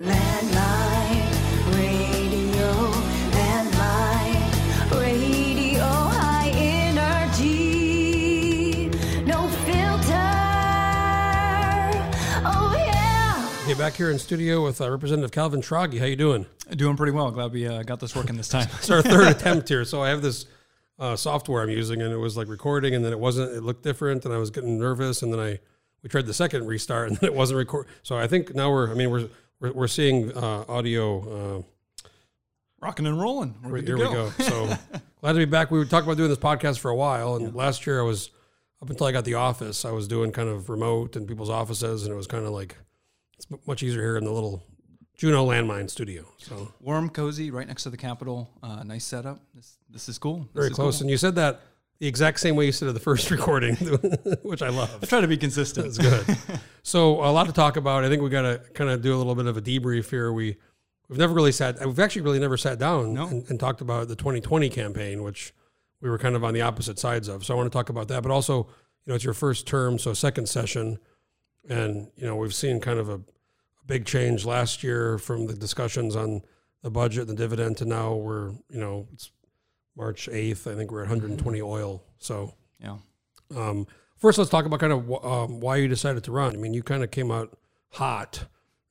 Landmine radio, landmine radio, high energy, no filter. Oh yeah. Okay, back here in studio with uh, Representative Calvin Schrage. How you doing? Doing pretty well. Glad we uh, got this working this time. It's our third attempt here. So I have this uh, software I'm using, and it was like recording, and then it wasn't. It looked different, and I was getting nervous, and then I we tried the second restart, and then it wasn't record. So I think now we're. I mean, we're we're, we're seeing uh, audio. Rocking and rolling. Uh, We're here we go. So glad to be back. We were talking about doing this podcast for a while, and last year I was up until I got the office. I was doing kind of remote in people's offices, and it was kind of like it's much easier here in the little Juneau landmine studio. So Warm, cozy, right next to the Capitol. Uh, nice setup. This this is cool. This very is close. cool. And you said that the exact same way you said it the first recording, which I love. I try to be consistent. It's good. so a lot to talk about. I think we got to kind of do a little bit of a debrief here. We we've never really sat. We've actually really never sat down No. and, and talked about the 2020 campaign, which we were kind of on the opposite sides of. So I want to talk about that, but also you know it's your first term, so second session, and you know we've seen kind of a, a big change last year from the discussions on the budget, and the dividend, to now we're you know it's March 8th. I think we're at 120 oil. So yeah. um, first, let's talk about kind of um, why you decided to run. I mean, you kind of came out hot,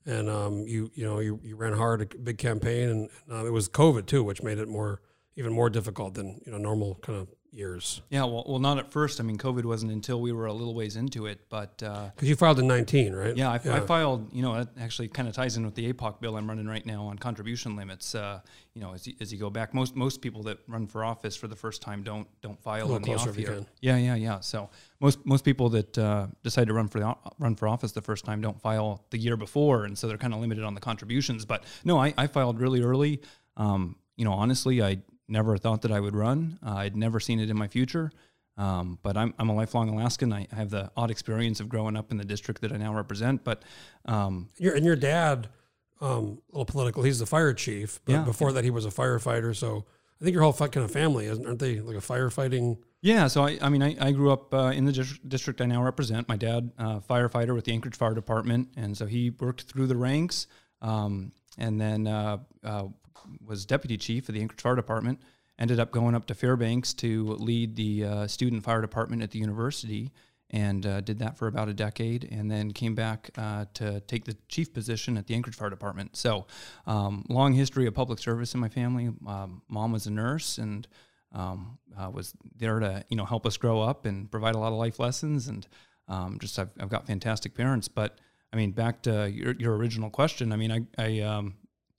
and um, you you know you, you ran hard, a big campaign, and uh, it was COVID too, which made it more even more difficult than you know normal kind of years. Yeah. Well, well, not at first. I mean, COVID wasn't until we were a little ways into it, but. Uh, Because you filed in 19, right? Yeah, I, I filed. You know, it actually kind of ties in with the APOC bill I'm running right now on contribution limits. Uh, you know, as you, as you go back, most most people that run for office for the first time don't don't file little in the closer off year. Yeah, yeah, yeah. So most most people that uh, decide to run for the, run for office the first time don't file the year before, and so they're kind of limited on the contributions. But no, I, I filed really early. Um, you know, honestly, I never thought that I would run. Uh, I'd never seen it in my future. Um, but I'm, I'm a lifelong Alaskan. I, I have the odd experience of growing up in the district that I now represent. But um, Your, and your dad, um, a little political. He's the fire chief, but Yeah. before that, he was a firefighter. So I think your whole kind of family, isn't, aren't they like a firefighting? Yeah, so I, I mean, I, I grew up uh, in the dis- district I now represent. My dad, uh, firefighter with the Anchorage Fire Department, and so he worked through the ranks, um, and then uh, uh, was deputy chief of the Anchorage Fire Department. Ended up going up to Fairbanks to lead the uh, student fire department at the university, and uh, did that for about a decade, and then came back uh, to take the chief position at the Anchorage Fire Department. So, um, long history of public service in my family. Um, mom was a nurse, and um, was there to you know help us grow up and provide a lot of life lessons and um, just I've, I've got fantastic parents but I mean back to your, your original question I mean I, I um,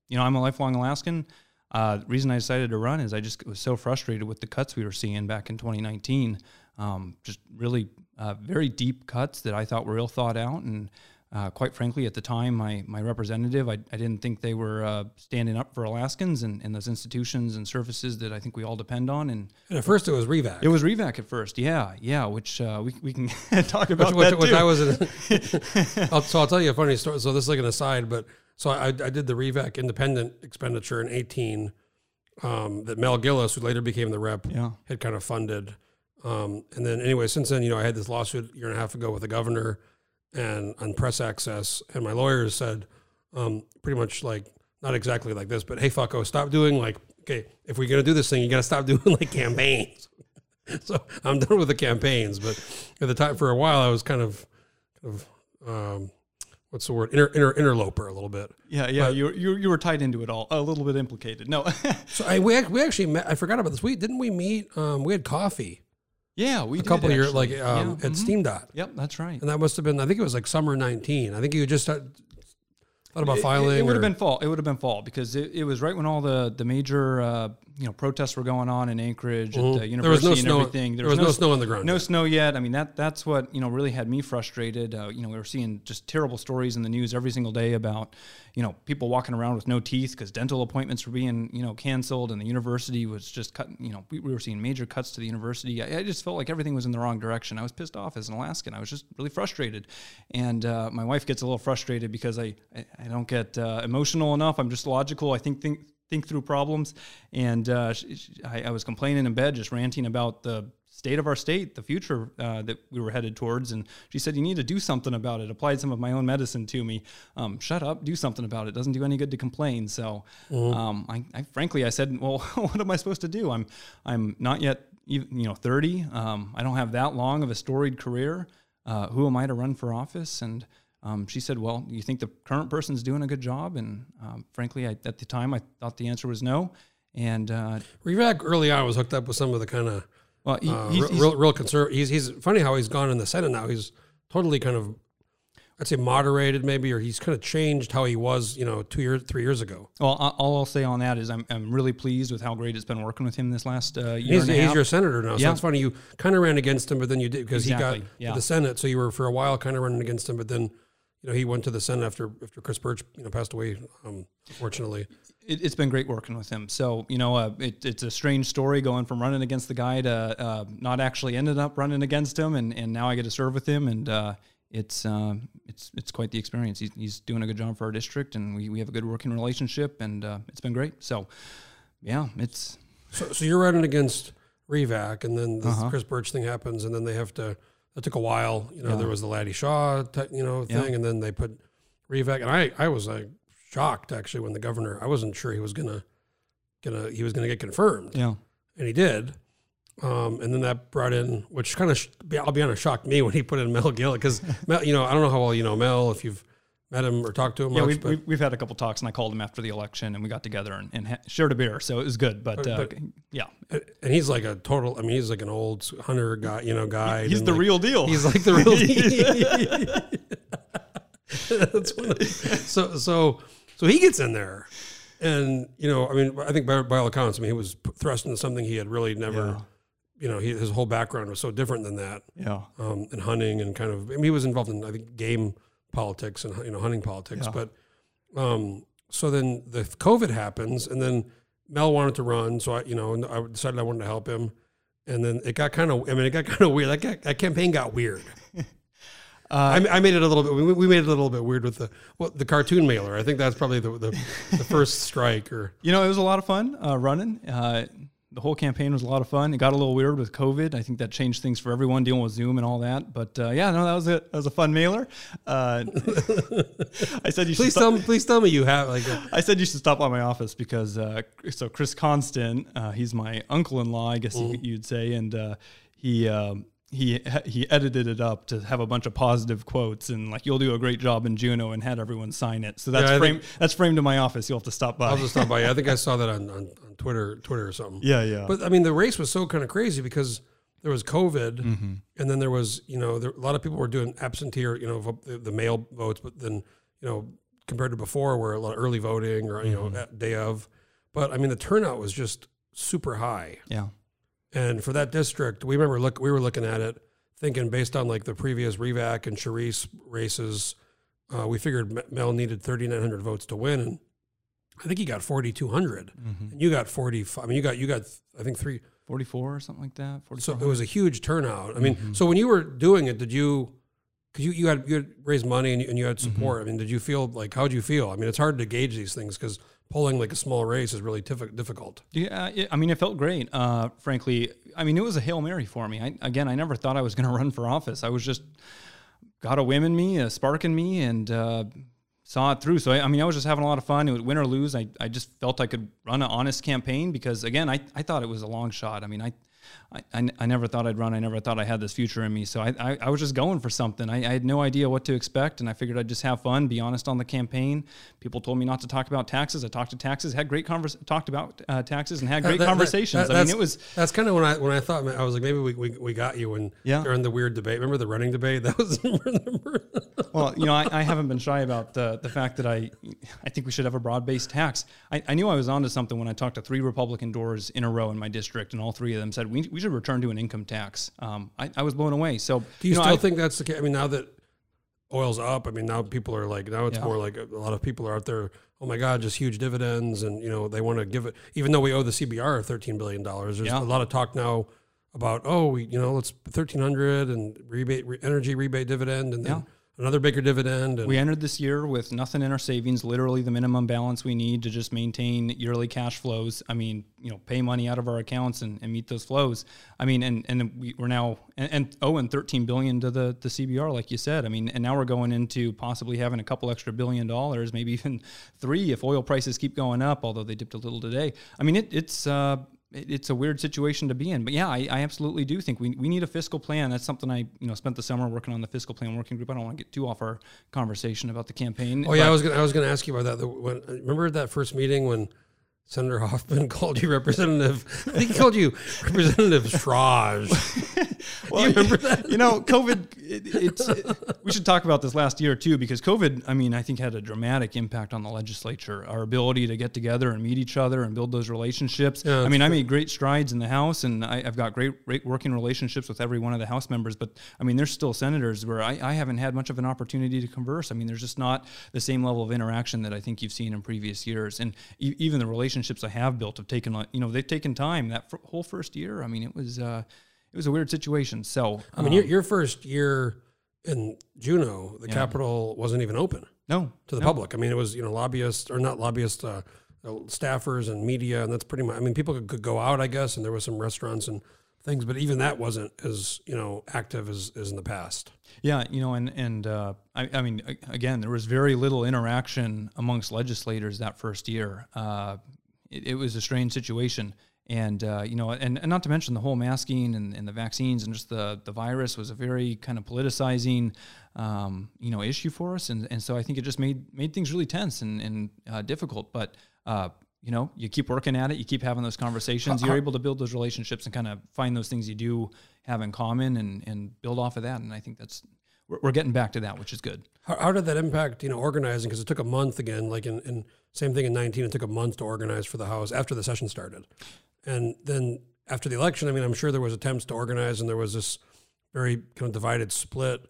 you know I'm a lifelong Alaskan uh, the reason I decided to run is I just was so frustrated with the cuts we were seeing back in 2019 um, just really uh, very deep cuts that I thought were ill thought out and uh, quite frankly, at the time, my, my representative, I, I didn't think they were uh, standing up for Alaskans and, and those institutions and services that I think we all depend on. And And at first, it was Revak. it was Revak at first, yeah, yeah, which uh, we, we can talk about which, that which too. I was. In, I'll, so I'll tell you a funny story. So this is like an aside, but so I, I did the Revak independent expenditure in eighteen um, that Mel Gillis, who later became the rep, Yeah. had kind of funded. Um, and then anyway, since then, you know, I had this lawsuit a year and a half ago with the governor and on press access, and my lawyers said um, pretty much like not exactly like this, but hey, fucko, stop doing like okay, if we're gonna do this thing, you gotta stop doing like campaigns. so I'm done with the campaigns, but at the time for a while I was kind of, kind of um, what's the word, inter, inter, interloper a little bit. yeah, yeah, you, you you were tied into it all, a little bit implicated. No, So I, we we actually met. I forgot about this. We didn't we meet? Um, we had coffee yeah, we a couple of years like um, yeah. at mhm. Steam Dot, Yep, that's right. and that must have been. I think it was like summer '19. I think you just uh, thought about It- it- filing. It, would have been fall. It would have been fall because it, it was right when all the the major uh, you know protests were going on in Anchorage at Mhm. the There was university no and everything. There was no snow on the ground No yet. snow yet. I mean that that's what you know really had me frustrated. Uh, you know we were seeing just terrible stories in the news every single day about you know people walking around with no teeth because dental appointments were being you know canceled and the university was just cutting. You know we, we were seeing major cuts to the university. I, I just felt like everything was in the wrong direction. I was pissed off as an Alaskan. I was just really frustrated, and uh, my wife gets a little frustrated because I I, I don't get uh, emotional enough. I'm just logical. I think think think through problems. And uh, sh sh I, I was complaining in bed, just ranting about the state of our state, the future uh, that we were headed towards. And she said, "You need to do something about it." Applied some of my own medicine to me. Um, Shut up, do something about it. Doesn't do any good to complain. So, um, I, I frankly, I said, "Well, what am I supposed to do? I'm I'm not yet you know 30. Um, I don't have that long of a storied career. Uh, who am I to run for office?" And um, she said, "Well, you think the current person's doing a good job?" And um, frankly, I, at the time, I thought the answer was no. And uh, Revak early on was hooked up with some of the kind of well, he, uh, he's, real, real, real conservative. He's, he's funny how he's gone in the Senate now. He's totally kind of, I'd say moderated maybe, or he's kind of changed how he was, you know, two years, three years ago. well, I- all I'll say on that is I'm, I'm really pleased with how great it's been working with him this last uh, year He's, and he's your senator now, so it's funny. You kind of ran against him, but then you did because he got yeah. to the Senate. So you were for a while kind of running against him, but then, you know, he went to the Senate after after Chris Birch, you know, passed away. Um, unfortunately, it, it's been great working with him. So you know, uh, it, it's a strange story going from running against the guy to uh, not actually ended up running against him, and, and now I get to serve with him, and uh, it's uh, it's it's quite the experience. He's, he's doing a good job for our district, and we, we have a good working relationship, and uh, it's been great. So yeah, it's so, so you're running against Revak, and then the Uh-huh. Chris Birch thing happens, and then they have to. That took a while. You know, Yeah. there was the Laddie Shaw, you know, Yeah. thing, and then they put Revak, and I I was like shocked actually when the governor. I wasn't sure he was gonna gonna he was gonna get confirmed. yeah. and he did. Um, and then that brought in, which kind of, sh- I'll be honest, shocked me when he put in Mel Gillis because Mel, you know, I don't know how well you know Mel if you've met him or talked to him Yeah, much, we've, we've, we've had a couple talks, and I called him after the election, and we got together and, and ha- shared a beer, so it was good. But, uh, but- yeah, and he's like a total. I mean, he's like an old hunter guy, you know, guy. he's the like- real deal. He's like the real. Deal. So so so he gets in there, and you know, I mean, I think by, by all accounts, I mean, he was thrust into something he had really never. Yeah. You know, he, his whole background was so different than that. yeah, um, and hunting and kind of. I mean, he was involved in I think game politics and you know hunting politics. Yeah. But um, so then the COVID happens, and then Mel wanted to run, so I you know I decided I wanted to help him, and then it got kind of. I mean, it got kind of weird. That, got, that campaign got weird. Uh, I, I made it a little bit. We, we made it a little bit weird with the well, the cartoon mailer. I think that's probably the the, the first strike. Or You know, it was a lot of fun uh, running. Uh, the whole campaign was a lot of fun. It got a little weird with COVID. I think that changed things for everyone dealing with Zoom and all that. But uh, yeah, no, that was a that was a fun mailer. Uh, I said you should please stop, tell me, please tell me you have like. A, I said you should stop by my office because uh, so Chris Constant, uh, he's my uncle-in-law, I guess you, you'd say, and uh, he. Um, he he edited it up to have a bunch of positive quotes and like you'll do a great job in Juneau and had everyone sign it. So that's Yeah, framed that's framed in my office. You'll have to stop by. I'll just stop by. I think I saw that on, on, on Twitter Twitter or something. yeah, yeah. But I mean, the race was so kind of crazy because there was COVID, Mm-hmm. and then there was you know there, a lot of people were doing absentee or you know the, the mail votes, but then you know compared to before, where a lot of early voting or you Mm-hmm. know day of. But I mean, the turnout was just super high, yeah. And for that district, we remember look we were looking at it, thinking based on like the previous Revak and Charisse races, uh, we figured Mel needed thirty nine hundred votes to win, and I think he got forty two hundred, Mm-hmm. and you got forty. I mean, you got you got I think three. 44 or something like that. 44. So it was a huge turnout. I mean, so when you were doing it, did you? Because you, you had you had raised money and you, and you had support. I mean, did you feel like how did you feel? I mean, it's hard to gauge these things because polling like a small race is really diffi- difficult. yeah, it, I mean, it felt great. Uh, frankly, I mean, it was a hail mary for me. I, again, I never thought I was going to run for office. I was just got a whim in me, a spark in me, and uh, saw it through. So I, I mean, I was just having a lot of fun. It was win or lose. I, I just felt I could run an honest campaign because again, I, I thought it was a long shot. I mean, I. I, I, I never thought I'd run. I never thought I had this future in me. So I, I, I was just going for something. I, I had no idea what to expect, and I figured I'd just have fun, be honest on the campaign. People told me not to talk about taxes. I talked to taxes, had great convers, talked about uh, taxes, and had great That- that- conversations. that- I mean, that's- it was that's kind of when I when I thought I was like maybe we, we, we got you when Yeah. during the weird debate. Remember the running debate? That was well, you know, I, I haven't been shy about the the fact that I I think we should have a broad based tax. I, I knew I was onto something when I talked to three Republican doors in a row in my district, and all three of them said we, we should return to an income tax. Um, I, I was blown away. So Do you, know, still I- think that's the case? I mean, now that oil's up, I mean, now people are like, now it's Yeah. more like a, a lot of people are out there. Oh my God, just huge dividends, and you know they want to give it, even though we owe the CBR thirteen billion dollars. There's Yeah. a lot of talk now about oh, we, you know, let's thirteen hundred and rebate re, energy rebate dividend, and then Yeah. Another bigger dividend. We entered this year with nothing in our savings, literally the minimum balance we need to just maintain yearly cash flows. I mean, you know, pay money out of our accounts and, and meet those flows. I mean, and, and we, we're now, and, and oh, and 13 billion to the, the CBR, like you said. I mean, and now we're going into possibly having a couple extra billion dollars, maybe even three if oil prices keep going up, although they dipped a little today. I mean, it, it's, uh, it's a weird situation to be in. But yeah, I, I absolutely do think we, we need a fiscal plan. That's something I you know spent the summer working on the fiscal plan working group. I don't want to get too off our conversation about the campaign. Oh yeah, I was gonna I was gonna ask you about that. The, when, remember that first meeting when Senator Hoffman called you Representative? I think he called you Representative Shraj. Well, you remember that? You know, COVID. It, it's. It, we should talk about this last year too, because COVID. I mean, I think had a dramatic impact on the legislature. Our ability to get together and meet each other and build those relationships. Yeah, I mean, I made great strides in the House, and I, I've got great, great working relationships with every one of the House members. But I mean, there's still senators where I, I haven't had much of an opportunity to converse. I mean, there's just not the same level of interaction that I think you've seen in previous years, and e- even the relationships I have built have taken, you know, they've taken time. That f- whole first year, I mean, it was. Uh, it was a weird situation. So I mean, your, your first year in Juneau, the Yeah. Capitol wasn't even open no to the no. public. I mean, it was you know lobbyists or not lobbyists, uh, uh, staffers and media, and that's pretty much. I mean, people could, could go out, I guess, and there was some restaurants and things, but even that wasn't as you know active as, as in the past. Yeah, you know, and and uh, I, I mean, again, there was very little interaction amongst legislators that first year. Uh, it, it was a strange situation, and uh, you know, and, and not to mention the whole masking and, and the vaccines and just the the virus was a very kind of politicizing, um, you know, issue for us, and and so I think it just made made things really tense and and uh, difficult, but. Uh, you know, you keep working at it, you keep having those conversations, you're able to build those relationships and kind of find those things you do have in common and, and build off of that. And I think that's, we're, we're getting back to that, which is good. How, how did that impact you know organizing? Because it took a month again, like in, in same thing in nineteen. It took a month to organize for the House after the session started, and then after the election, I mean, I'm sure there was attempts to organize, and there was this very kind of divided split.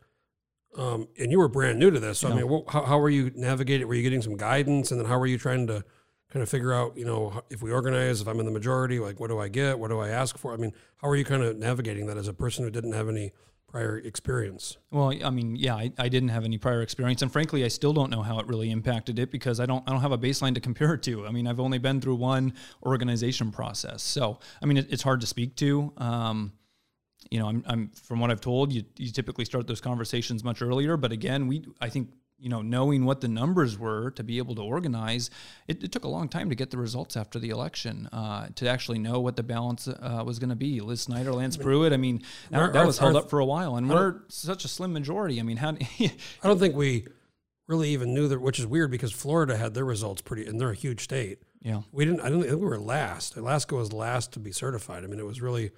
Um, and you were brand new to this, so I mean, wh- how, how were you navigating? Were you getting some guidance, and then how were you trying to kind of figure out, you know, if we organize, if I'm in the majority, like what do I get, what do I ask for? I mean, how are you kind of navigating that as a person who didn't have any prior experience? Well, I mean, yeah, I, I didn't have any prior experience, and frankly, I still don't know how it really impacted it because I don't I don't have a baseline to compare it to. I mean, I've only been through one organization process, so I mean, it, it's hard to speak to. Um, you know, I'm, I'm from what I've told you, you typically start those conversations much earlier. But again, we I think you know knowing what the numbers were to be able to organize, it, it took a long time to get the results after the election uh, to actually know what the balance uh, was going to be. Liz Snyder, Lance Pruitt. I mean, that, Our- that was held our- up for a while, and we're such a slim majority. I mean, how? I don't think we really even knew that, which is weird because Florida had their results pretty, and they're a huge state. yeah. We didn't. I don't think we were last. Alaska was last to be certified. I mean, it was really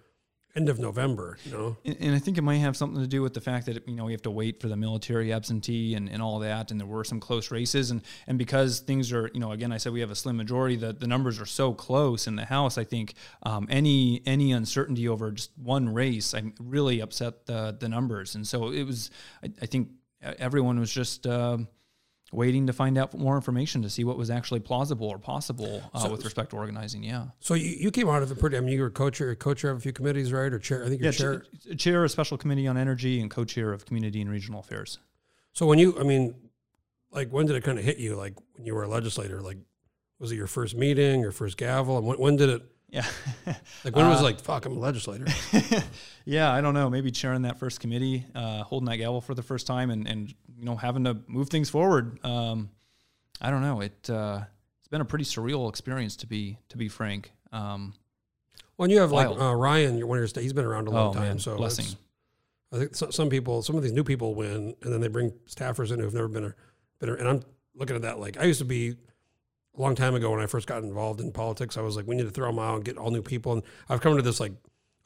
end of November. You know, And, and I think it might have something to do with the fact that you know we have to wait for the military absentee and, and all that, and there were some close races, and and because things are you know again I said we have a slim majority, the the numbers are so close in the House. I think um, any any uncertainty over just one race, I really upset the the numbers, and so it was. I, I think everyone was just. um Waiting to find out more information to see what was actually plausible or possible uh, with respect to organizing. Yeah, so you, you came out of it pretty. I mean, you were co-chair, co-chair of a few committees, right? Or chair? I think you're yeah. chair. Chair, chair of special committee on energy and co-chair of community and regional affairs. So when you, I mean, like when did it kind of hit you? Like when you were a legislator, like was it your first meeting or first gavel? And when, when did it? Yeah. Like when was Uh, it like fuck? I'm a legislator. yeah, I don't know. Maybe chairing that first committee, uh, holding that gavel for the first time, and, and you know having to move things forward. Um, I don't know. It uh, it's been a pretty surreal experience to be to be frank. Um, When you have like Wild. uh, Ryan, your winner, he's been around a long oh time. man, so blessing. I think so, some people, some of these new people win, and then they bring staffers in who've never been, a, been a, and I'm looking at that like I used to be a long time ago when I first got involved in politics. I was like, we need to throw them out and get all new people. And I've come to this like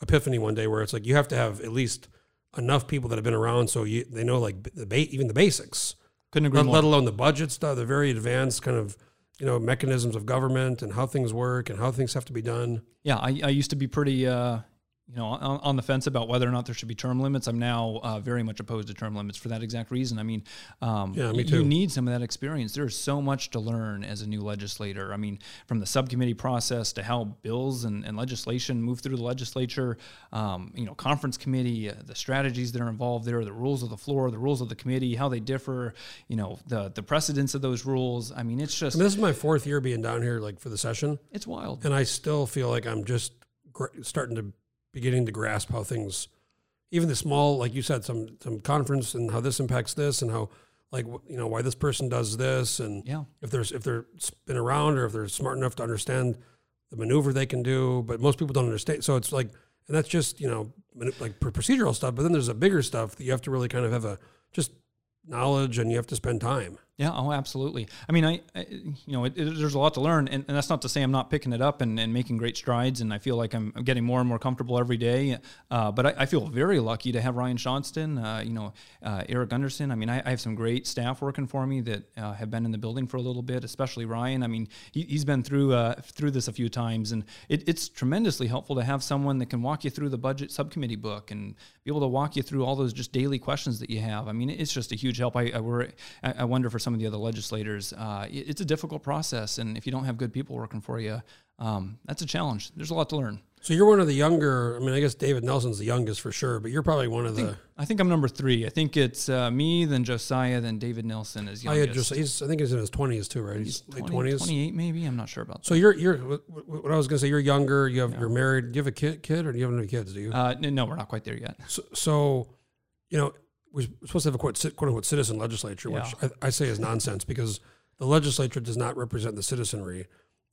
epiphany one day where it's like you have to have at least enough people that have been around so you they know like the ba- even the basics, Couldn't agree let, more. let alone the budget stuff, the very advanced kind of you know mechanisms of government and how things work and how things have to be done. yeah, I, I used to be pretty, uh, you know, on, on the fence about whether or not there should be term limits. I'm now uh, very much opposed to term limits for that exact reason. I mean, um, Yeah, me too. you need some of that experience. There's so much to learn as a new legislator. I mean, from the subcommittee process to how bills and, and legislation move through the legislature, um, you know, conference committee, uh, the strategies that are involved there, the rules of the floor, the rules of the committee, how they differ, you know, the the precedence of those rules. I mean, it's just I mean, this is my fourth year being down here, like for the session, it's wild. and I still feel like I'm just gr- starting to beginning to grasp how things, even the small, like you said, some some conference and how this impacts this, and how like you know why this person does this, and Yeah. if there's if they're been around or if they're smart enough to understand the maneuver they can do, but most people don't understand. So it's like, and that's just you know like procedural stuff. But then there's a bigger stuff that you have to really kind of have a just knowledge, and you have to spend time. Yeah, oh, absolutely. I mean, I, I you know, it, it, there's a lot to learn, and, and that's not to say I'm not picking it up and, and making great strides, and I feel like I'm getting more and more comfortable every day. Uh, but I, I feel very lucky to have Ryan Johnston, uh, you know, uh, Eric Gunderson. I mean, I, I have some great staff working for me that uh, have been in the building for a little bit, especially Ryan. I mean, he, he's been through uh, through this a few times, and it, it's tremendously helpful to have someone that can walk you through the budget subcommittee book and be able to walk you through all those just daily questions that you have. I mean, it's just a huge help. I, I, I I wonder for some of the other legislators, uh, it- it's a difficult process, and if you don't have good people working for you, um, that's a challenge. There's a lot to learn. So you're one of the younger. I mean, I guess David Nelson's the youngest for sure, but you're probably one of the. I think I'm number three. I think it's uh, me, then Josiah, then David Nelson is I had youngest. just. He's. I think he's in his twenties too, right? He's, late 20, twenties. 28 maybe. I'm not sure about that. So you're you're. What I was gonna say, you're younger. You have you're married. Do you have a kid? Kid or do you have any kids? Do you? Uh, no, we're not quite there yet. so, so, you know, we're supposed to have a quote, quote unquote citizen legislature, which Yeah. I, I say is nonsense because the legislature does not represent the citizenry.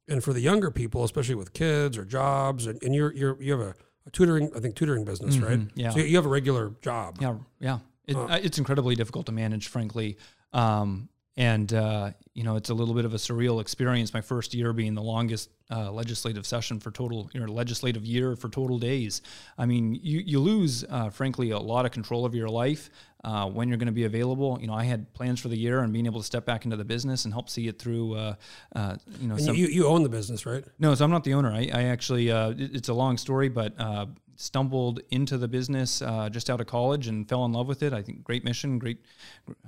And for the younger people, especially with kids or jobs, and, and you're you're you have a, a tutoring, I think tutoring business, right? Mm-hmm. yeah. So you have a regular job. Yeah, yeah. It, Uh. uh, it's incredibly difficult to manage, frankly. Um, and uh, you know, it's a little bit of a surreal experience. My first year being the longest uh, legislative session for total, you know, legislative year for total days. I mean, you you lose, uh, frankly, a lot of control of your life uh, when you're going to be available. You know, I had plans for the year and being able to step back into the business and help see it through. Uh, uh, you know, some, you, you own the business, right? no, so I'm not the owner. I, I actually, uh, it- it's a long story, but uh, stumbled into the business uh, just out of college and fell in love with it. I think great mission, great.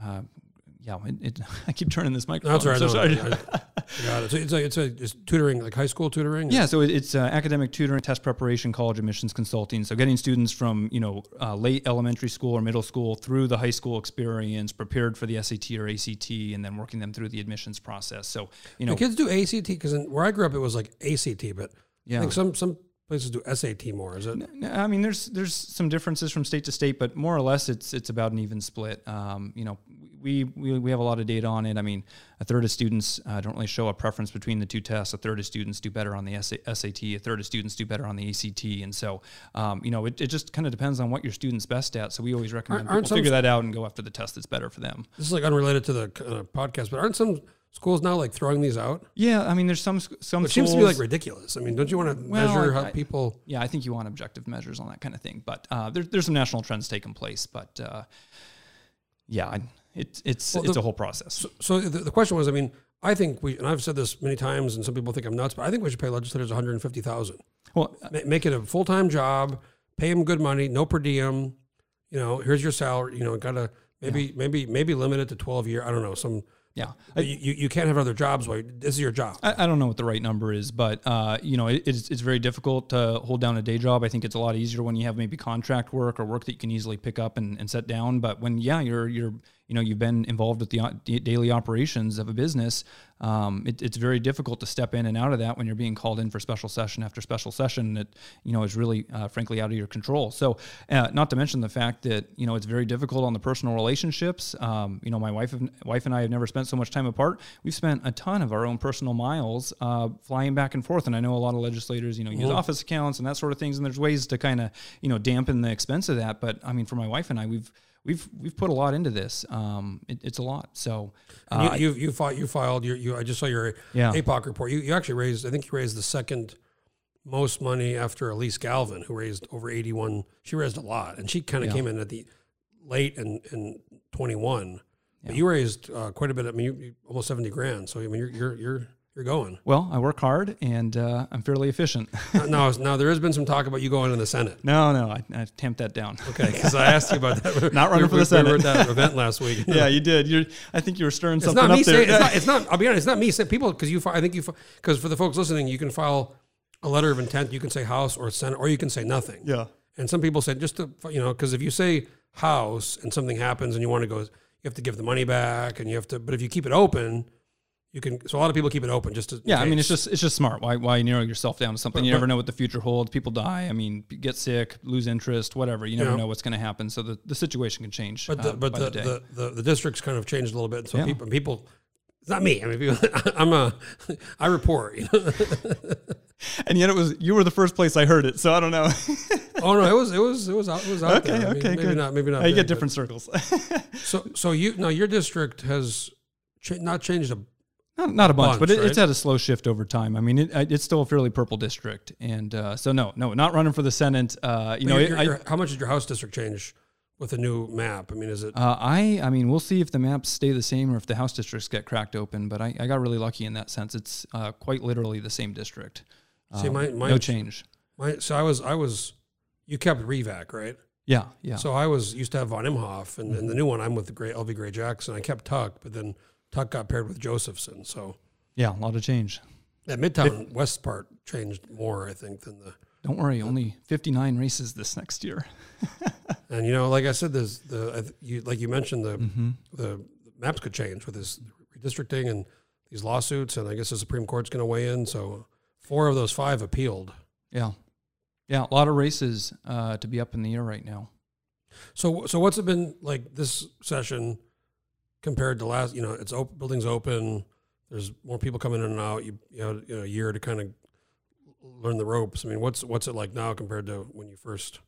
Uh, yeah, it, it, I keep turning this microphone. That's right. So I. I- I got it. So it's like it's a it's tutoring, like high school tutoring. Yeah, so it- it's uh, academic tutoring, test preparation, college admissions consulting. So getting students from you know uh, late elementary school or middle school through the high school experience, prepared for the SAT or ACT, and then working them through the admissions process. So you know, The kids do ACT because where I grew up, it was like ACT, but I Yeah. think some some places do SAT more. Is it? I mean, there's there's some differences from state to state, but more or less, it's it's about an even split. Um, you know, we, we we have a lot of data on it. I mean, a third of students uh, don't really show a preference between the two tests. A third of students do better on the SAT. A third of students do better on the ACT. And so, um, you know, it, it just kind of depends on what your student's best at. So we always recommend Aren't- people figure that out and go after the test that's better for them. This is like unrelated to the uh, podcast, but aren't some schools now like throwing these out? Yeah, I mean, there's some some It seems to be like ridiculous. I mean, don't you want to Well, measure I- how I- people? yeah, I think you want objective measures on that kind of thing. But uh, there, there's some national trends taking place. But uh, yeah, I- it's it's Well, it's the- a whole process. So the, the question was, I mean, I think we, and I've said this many times, and some people think I'm nuts, but I think we should pay legislators 150 thousand. Well, Make it a full time job, pay them good money, no per diem. You know, here's your salary. You know, gotta maybe maybe maybe limit it to 12 year. I don't know some. yeah, you, you you can't have other jobs. While this is your job. I, I don't know what the right number is, but uh, you know, it, it's, it's very difficult to hold down a day job. I think it's a lot easier when you have maybe contract work or work that you can easily pick up and, and set down. But when yeah, you're you're you know you've been involved with the daily operations of a business, um, it, it's very difficult to step in and out of that when you're being called in for special session after special session that you know is really uh, frankly out of your control. So uh, not to mention the fact that you know it's very difficult on the personal relationships. Um, you know, my wife wife and I have never spent so much time apart. We've spent a ton of our own personal miles uh, flying back and forth, and I know a lot of legislators you know use office accounts and that sort of things, and there's ways to kind of you know dampen the expense of that. But I mean, for my wife and I, we've we've we've put a lot into this. Um, it, it's a lot. So uh, you, you you fought you filed your you I just saw your Yeah. APOC report. You you actually raised I think you raised the second most money after Alyse Galvin, who raised over eighty one. She raised a lot, and she kind of Yeah. came in at the late in in twenty one. But you raised uh, quite a bit. I mean, you, you, almost seventy grand. So I mean, you're you're you're you're going. Well, I work hard and uh, I'm fairly efficient. now, now there has been some talk about you going in the Senate. no, no, I, I tamped that down. Okay, because I asked you about that. Not running We- for the we- we Senate. were at that event last week. yeah, you did. You're, I think you were stirring It's something not me up there. saying it's not, it's not. I'll be honest. It's not me saying people because you. I think you because for the folks listening, you can file a letter of intent. You can say House or Senate, or you can say nothing. yeah. And some people said just to you know because if you say House and something happens and you want to go, you have to give the money back and you have to. But if you keep it open, you can. So a lot of people keep it open just to. Yeah, I mean, it's just it's just smart. Why why narrow yourself down to something? you But- never know what the future holds. People die. I mean, get sick, lose interest, whatever. You never Yeah. know what's going to happen. So the, the situation can change. But the, uh, but the, the the, the, the districts kind of changed a little bit. So Yeah. people people. It's not me. I mean, people, I'm a. I report. You know? and yet it was you were the first place I heard it. So I don't know. Oh no, it was it was it was out it was out Okay, there. I mean, okay, maybe not maybe not. you big, get different circles. So so you now your district has cha- not changed a Not, not a bunch, bunch, but it, it's had a slow shift over time. I mean, it, it's still a fairly purple district, and uh, so no, no, not running for the Senate. Uh, you know, your- it, your- I, how much did your house district change with the new map? I mean, is it uh, I, I mean, we'll see if the maps stay the same or if the House districts get cracked open. But I, I got really lucky in that sense. It's uh, quite literally the same district. See, Um, my- no change. my? So I was I was you kept Revak right? Yeah, yeah. So I was used to have Von Imhoff, and, and the new one I'm with the great Elvi Gray-Jackson. I kept Tuck, but then Tuck got paired with Josephson. So yeah, a lot of change. that Midtown West part changed more, I think, than the. Don't worry, only 59 races this next year. And you know, like I said, there's the I th- you like you mentioned the Mm-hmm. the maps could change with this redistricting and these lawsuits, and I guess the Supreme Court's going to weigh in. So four of those five appealed. Yeah. Yeah, a lot of races uh, to be up in the air right now. So so what's it been like this session compared to last? You know, it's open, buildings open. There's more people coming in and out. You you know, you know a year to kind of learn the ropes. I mean, what's what's it like now compared to when you first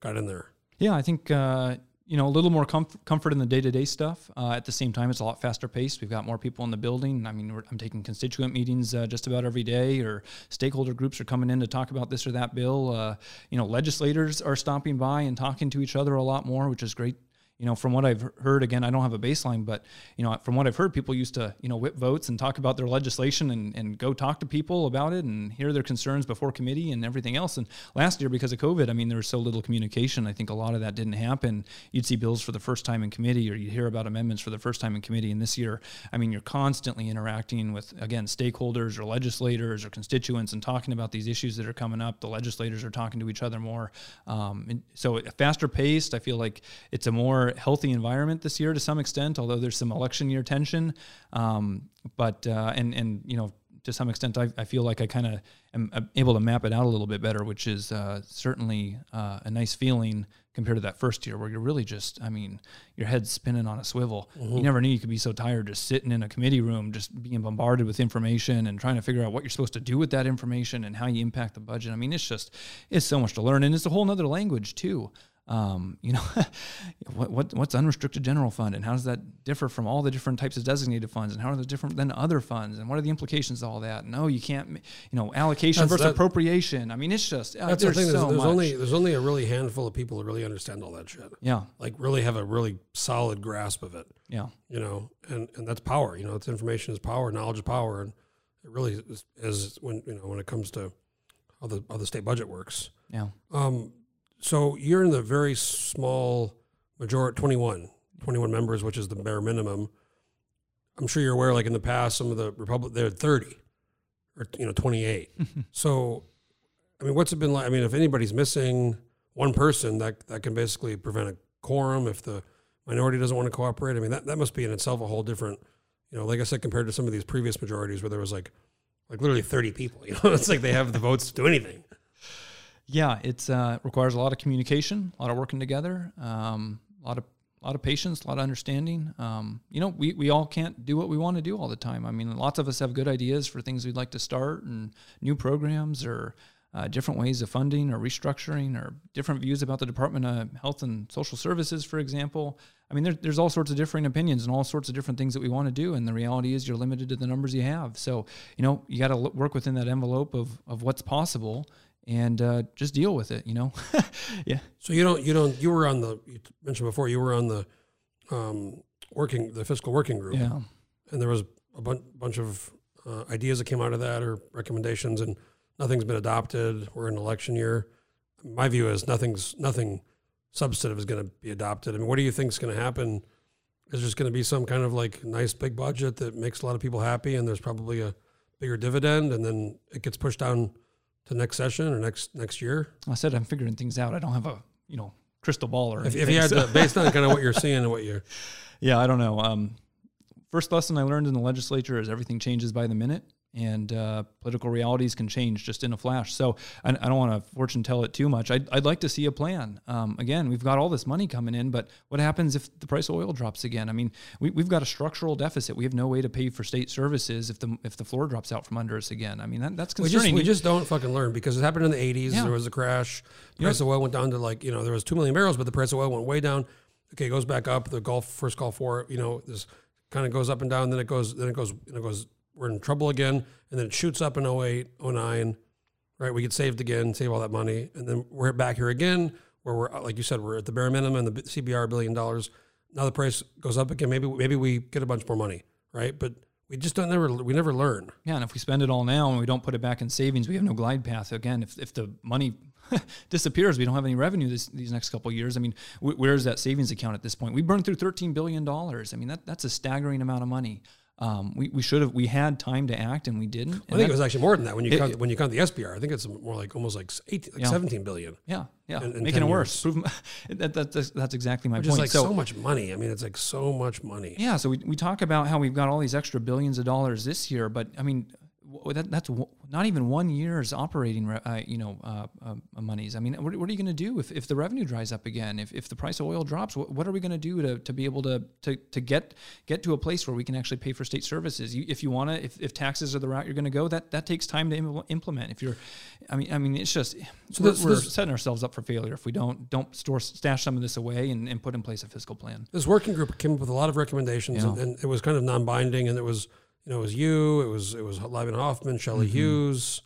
got in there? Yeah, I think uh, you know a little more comf- comfort in the day to day stuff. Uh, at the same time, it's a lot faster paced. We've got more people in the building. I mean, I'm taking constituent meetings uh, just about every day, or stakeholder groups are coming in to talk about this or that bill. Uh, you know, legislators are stopping by and talking to each other a lot more, which is great. You know, from what I've heard, again, I don't have a baseline, but you know, from what I've heard, people used to you know whip votes and talk about their legislation and, and go talk to people about it and hear their concerns before committee and everything else. And last year, because of COVID, I mean, there was so little communication. I think a lot of that didn't happen. You'd see bills for the first time in committee, or you'd hear about amendments for the first time in committee. And this year, I mean, you're constantly interacting with again stakeholders or legislators or constituents and talking about these issues that are coming up. The legislators are talking to each other more. Um, so faster paced. I feel like it's a more healthy environment this year to some extent, although there's some election year tension. Um, but uh, and and you know to some extent, I, I feel like I kind of am able to map it out a little bit better, which is uh, certainly uh, a nice feeling compared to that first year where you're really just, I mean, your head's spinning on a swivel. You never knew you could be so tired just sitting in a committee room, just being bombarded with information and trying to figure out what you're supposed to do with that information and how you impact the budget. I mean, it's just, it's so much to learn. And it's a whole nother language too. Um, you know, what, what what's unrestricted general fund and how does that differ from all the different types of designated funds and how are they different than other funds and what are the implications of all that? No, you can't, you know, allocation That's- versus that- appropriation. I mean, it's just uh, That's the there's thing. There's, so there's only there's only a really handful of people who really understand all that shit. yeah, Like really have a really solid grasp of it. yeah, You know, and and that's power. You know, it's information is power, knowledge is power, and it really is, is when you know when it comes to how the how the state budget works. yeah. Um, so you're in the very small majority, 21, 21 members, which is the bare minimum. I'm sure you're aware, like in the past, some of the Republic, they're 30 or, you know, 28. so, I mean, what's it been like? I mean, if anybody's missing one person, that, that can basically prevent a quorum if the minority doesn't want to cooperate. I mean, that, that must be in itself a whole different, you know, like I said, compared to some of these previous majorities where there was like, like literally 30 people, you know, it's like they have the votes to do anything. Yeah, it uh, requires a lot of communication, a lot of working together, um, a lot of a lot of patience, a lot of understanding. Um, you know, we, we all can't do what we want to do all the time. I mean, lots of us have good ideas for things we'd like to start and new programs or uh, different ways of funding or restructuring or different views about the Department of Health and Social Services, for example. I mean, there, there's all sorts of differing opinions and all sorts of different things that we want to do. And the reality is you're limited to the numbers you have. So, you know, you got to work within that envelope of, of what's possible and uh, just deal with it, you know? yeah. So you don't, you don't, you were on the, you mentioned before, you were on the um, working, the fiscal working group, Yeah. and there was a bun- bunch of uh, ideas that came out of that or recommendations, and nothing's been adopted. We're in election year. My view is nothing's nothing substantive is going to be adopted. I mean, what do you think is going to happen? Is just going to be some kind of like nice big budget that makes a lot of people happy, and there's probably a bigger dividend, and then it gets pushed down to next session or next next year? I said I'm figuring things out. I don't have a you know crystal ball or If, anything. if you had so- to, based on kind of what you're seeing and what you're, yeah, I don't know. Um, first lesson I learned in the legislature is everything changes by the minute, and uh, political realities can change just in a flash. So I, I don't want to fortune tell it too much. I'd, I'd like to see a plan. Um, again, we've got all this money coming in, but what happens if the price of oil drops again? I mean, we, we've got a structural deficit. We have no way to pay for state services if the if the floor drops out from under us again. I mean, that, that's we just concerning. we just don't fucking learn because it happened in the 80s. Yeah. There was a crash. The price of oil went down to like you know there was two million barrels, but the price of oil went way down. Okay, it goes back up. The Gulf first Gulf War, you know, this kind of goes up and down. Then it goes, then it goes, then it goes. We're in trouble again, and then it shoots up in 08, 09. Right, we get saved again, save all that money, and then we're back here again, where we're like you said, we're at the bare minimum, and the CBR billion dollars. Now the price goes up again. Maybe maybe we get a bunch more money, right? But we just don't never we never learn. Yeah, and if we spend it all now and we don't put it back in savings, we have no glide path. Again, if, if the money disappears, we don't have any revenue this, these next couple years. I mean, wh- where's that savings account at this point? We burned through $13 billion. I mean, that, that's a staggering amount of money. Um, we, we should have, we had time to act and we didn't. I And think that- it was actually more than that when you It- count when you count the SBR. I think it's more like almost like 18, like Yeah. 17 billion, yeah, yeah, in- in making it worse. Prove, that, that, that's, that's exactly my which point. is like so, much money. I mean, it's like so much money. Yeah, so we, we talk about how we've got all these extra billions of dollars this year, but I mean, that, that's not even one year's operating, uh, you know, uh, uh, monies. I mean, what, what are you going to do if, if the revenue dries up again? If, if the price of oil drops, what, what are we going to do to, to be able to, to, to get get to a place where we can actually pay for state services? You, if you want to, if, if taxes are the route you're going to go, that that takes time to im- implement. If you're, I mean, I mean, it's just So we're, this- we're this- setting ourselves up for failure if we don't don't store stash some of this away and, and put in place a fiscal plan. This working group came up with a lot of recommendations, Yeah. and, and it was kind of non-binding. And it was, you know, it was you, it was it was Lyman Hoffman, Shelley Mm-hmm. Hughes,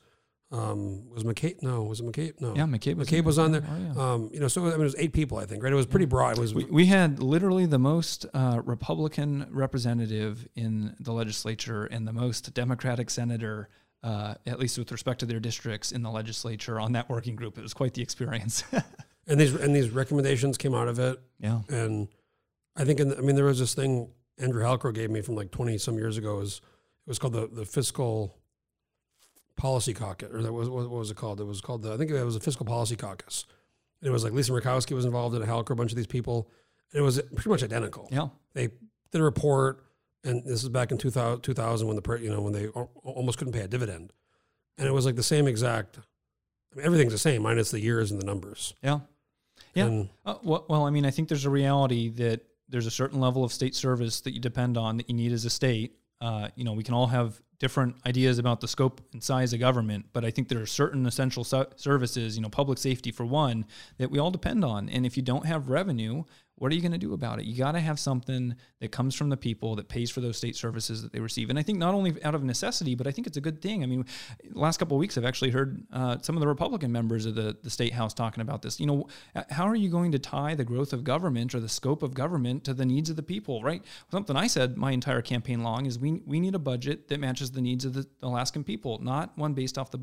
um, was McCabe? No, was it McCabe? No, Yeah, McCabe was McCabe was on there. Oh, yeah. Um, you know, so I mean, it was eight people, I think, right? It was pretty broad. It was We, we had literally the most uh, Republican representative in the legislature and the most Democratic senator, uh, at least with respect to their districts in the legislature, on that working group. It was quite the experience. and these and these recommendations came out of it. yeah. And I think, in the, I mean, there was this thing Andrew Halcro gave me from like 20 some years ago. Was, it was called the, the Fiscal Policy Caucus, or that was, what was it called? It was called the, I think it was a Fiscal Policy Caucus. And it was like Lisa Murkowski was involved in Halcro, a bunch of these people. And it was pretty much identical. Yeah. They did a report, and this is back in 2000, 2000 when the, you know, when they almost couldn't pay a dividend. And it was like the same exact, I mean, everything's the same, minus the years and the numbers. Yeah. Yeah. And Uh, well, well, I mean, I think there's a reality that there's a certain level of state service that you depend on that you need as a state. Uh, you know, we can all have different ideas about the scope and size of government, but I think there are certain essential services, you know, public safety for one, that we all depend on. And if you don't have revenue, what are you going to do about it? You got to have something that comes from the people that pays for those state services that they receive. And I think not only out of necessity, but I think it's a good thing. I mean, last couple of weeks, I've actually heard uh, some of the Republican members of the, the state house talking about this. You know, how are you going to tie the growth of government or the scope of government to the needs of the people, right? Something I said my entire campaign long is we, we need a budget that matches the needs of the Alaskan people, not one based off the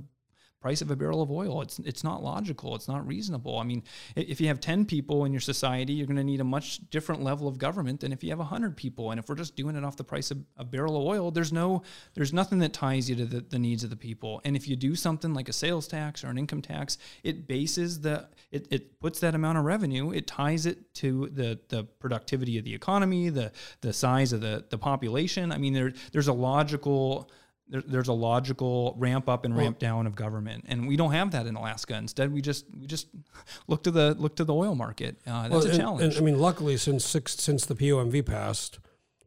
price of a barrel of oil. It's it's not logical. It's not reasonable. I mean, if you have 10 people in your society, you're going to need a much different level of government than if you have 100 people. And if we're just doing it off the price of a barrel of oil, there's no there's nothing that ties you to the, the needs of the people. And if you do something like a sales tax or an income tax, it bases the it, it puts that amount of revenue, it ties it to the the productivity of the economy, the the size of the the population. I mean, there there's a logical there, there's a logical ramp up and ramp down of government, and we don't have that in Alaska. Instead, we just we just look to the look to the oil market. Uh, that's Well, a challenge. And, I mean, luckily, since six, since the POMV passed,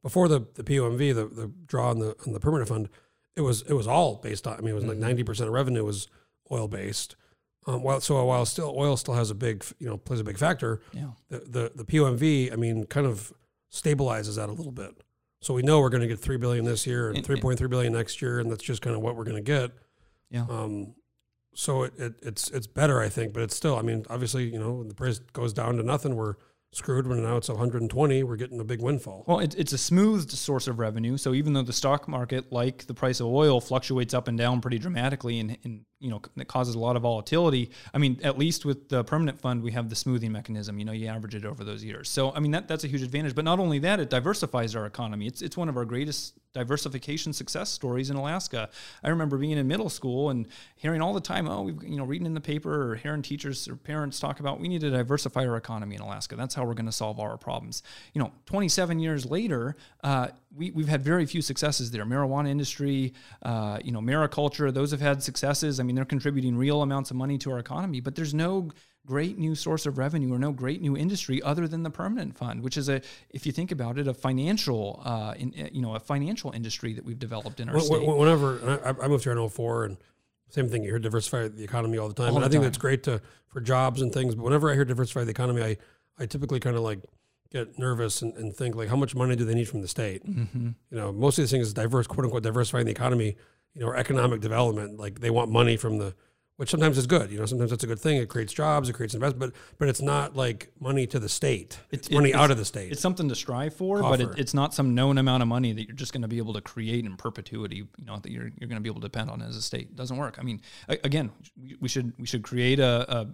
before the, the POMV, the, the draw on the on the permanent fund, it was it was all based on. I mean, it was Mm-hmm. like ninety percent of revenue was oil based. Um, while so while still oil still has a big you know plays a big factor, yeah, the the, the POMV I mean kind of stabilizes that a little bit. So we know we're going to get three billion this year and three point three billion next year, and that's just kind of what we're going to get. yeah. Um, so it, it, it's it's better, I think, but it's still. I mean, obviously, you know, when the price goes down to nothing, we're screwed when now it's 120. We're getting a big windfall. Well, it, it's a smoothed source of revenue. So even though the stock market, like the price of oil, fluctuates up and down pretty dramatically, and, and you know it causes a lot of volatility. I mean, at least with the permanent fund, we have the smoothing mechanism. You know, you average it over those years. So I mean, that that's a huge advantage. But not only that, it diversifies our economy. It's it's one of our greatest diversification success stories in Alaska. I remember being in middle school and hearing all the time, oh, we've you know reading in the paper or hearing teachers or parents talk about we need to diversify our economy in Alaska. That's how we're going to solve all our problems. You know, 27 years later, uh, we, we've had very few successes there. Marijuana industry, uh, you know, mariculture, those have had successes. I mean, they're contributing real amounts of money to our economy, but there's no great new source of revenue or no great new industry other than the permanent fund, which is a, if you think about it, a financial, uh, in, you know, a financial industry that we've developed in our state. Whenever I, I moved here in 04 and same thing, you hear diversify the economy all the time. All and the I think time. that's great to for jobs and things. But whenever I hear diversify the economy, I, I typically kind of like get nervous and, and think like, how much money do they need from the state? Mm-hmm. You know, most of these things is diverse, quote unquote, diversifying the economy, you know, or economic development. Like they want money from the, which sometimes is good. You know, sometimes that's a good thing. It creates jobs, it creates investment, but but it's not like money to the state. It's, it- money it's- out of the state. It's something to strive for, but it, it's not some known amount of money that you're just going to be able to create in perpetuity. You know that you're you're going to be able to depend on as a state. It doesn't work. I mean, again, we, we should we should create a. a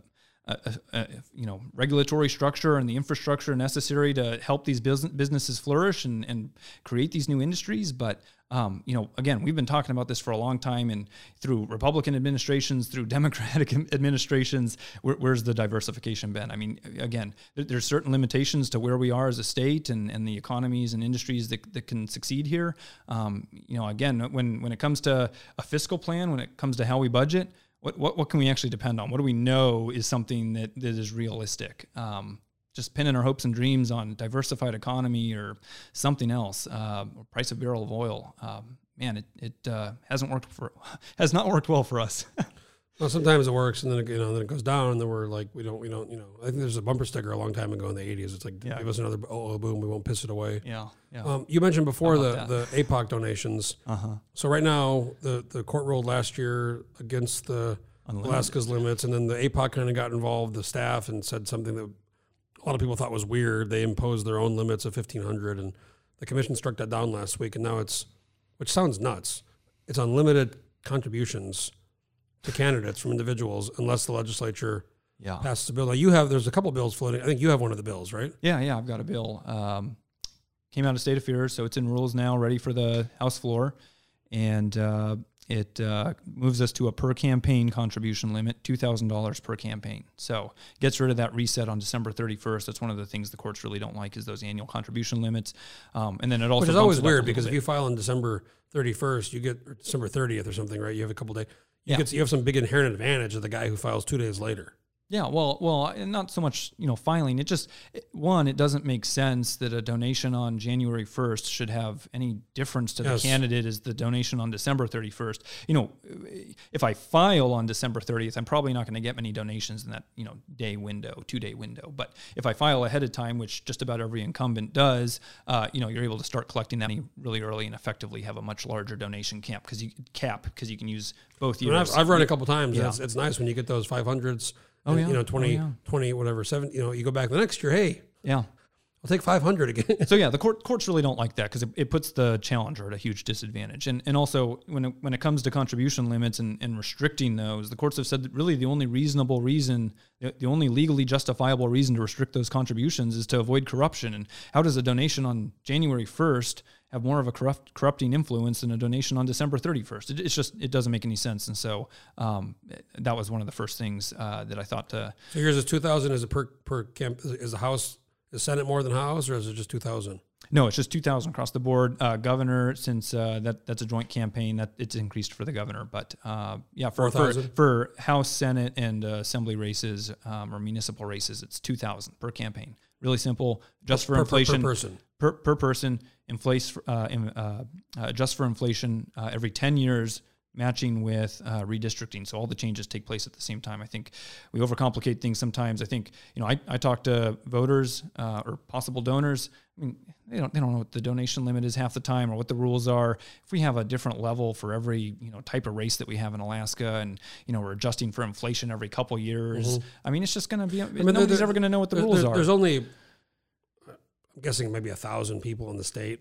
a, a, a, you know regulatory structure and the infrastructure necessary to help these business, businesses flourish and, and create these new industries but um, you know again we've been talking about this for a long time and through republican administrations through democratic administrations where, where's the diversification been i mean again there, there's certain limitations to where we are as a state and, and the economies and industries that, that can succeed here um, you know again when when it comes to a fiscal plan when it comes to how we budget what, what, what can we actually depend on? What do we know is something that, that is realistic? Um, just pinning our hopes and dreams on diversified economy or something else, uh, or price of barrel of oil. Um, man, it, it uh, hasn't worked for has not worked well for us. Well, sometimes it works, and then it, you know, then it goes down, and then we're like, we don't, we don't, you know. I think there's a bumper sticker a long time ago in the '80s. It's like, Yeah. give us another oh, oh boom, we won't piss it away. yeah, yeah. Um, you mentioned before the about the APOC donations. uh huh. So right now, the the court ruled last year against the Unlimited. Alaska's limits, and then the APOC kind of got involved, the staff, and said something that a lot of people thought was weird. They imposed their own limits of 1,500, and the commission struck that down last week, and now it's, which sounds nuts. It's unlimited contributions to candidates from individuals unless the legislature Yeah. passes a bill. Now you have there's a couple bills floating. I think you have one of the bills, right? Yeah, yeah, I've got a bill. Um, came out of state affairs, so it's in rules now, ready for the House floor, and uh, it uh, moves us to a per campaign contribution limit, two thousand dollars per campaign. So gets rid of that reset on December thirty first. That's one of the things the courts really don't like is those annual contribution limits, um, and then it also Which is always it up a weird because if you file on December 31st, you get or December 30th or something, right? You have a couple days. You Yeah. get you have some big inherent advantage of the guy who files two days later. Yeah, well, well, not so much, you know, filing. It just one, it doesn't make sense that a donation on January first should have any difference to Yes. the candidate as the donation on December thirty first. You know, if I file on December thirtieth, I'm probably not going to get many donations in that you know day window, two day window. But if I file ahead of time, which just about every incumbent does, uh, you know, you're able to start collecting that money really early and effectively have a much larger donation camp because you cap because you can use both years. I've, I've run a couple times. Yeah. It's, it's nice when you get those 500s. Oh, and, yeah. You know, Oh, yeah. 20, whatever, seven. You know, you go back the next year. Hey, yeah. I'll take 500 again. so yeah, the court, courts really don't like that because it, it puts the challenger at a huge disadvantage. And and also when it, when it comes to contribution limits and, and restricting those, the courts have said that really the only reasonable reason, the, the only legally justifiable reason to restrict those contributions is to avoid corruption. And how does a donation on January first have more of a corrupt, corrupting influence than a donation on December 31st? It, it's just it doesn't make any sense. And so um, that was one of the first things uh, that I thought to so yours is 2,000 is a per, per camp. Is, the House, is Senate more than House or is it just 2,000? No, it's just two thousand across the board. Uh, governor, since uh, that that's a joint campaign, that it's increased for the governor. But uh, yeah, for for, for House, Senate, and uh, Assembly races um, or municipal races, it's two thousand per campaign. Really simple, just for Per- per- per inflation person. Per, per person. Inflates uh, in, uh, uh, for inflation uh, every ten years. Matching with uh, redistricting, so all the changes take place at the same time. I think we overcomplicate things sometimes. I think you know I, I talk to voters uh, or possible donors. I mean, they don't they don't know what the donation limit is half the time or what the rules are. If we have a different level for every you know type of race that we have in Alaska, and you know we're adjusting for inflation every couple years, I mean it's just going to be Mm-hmm. I mean, nobody's there- ever going to know what the there- rules there- are. There's only I'm guessing maybe a thousand people in the state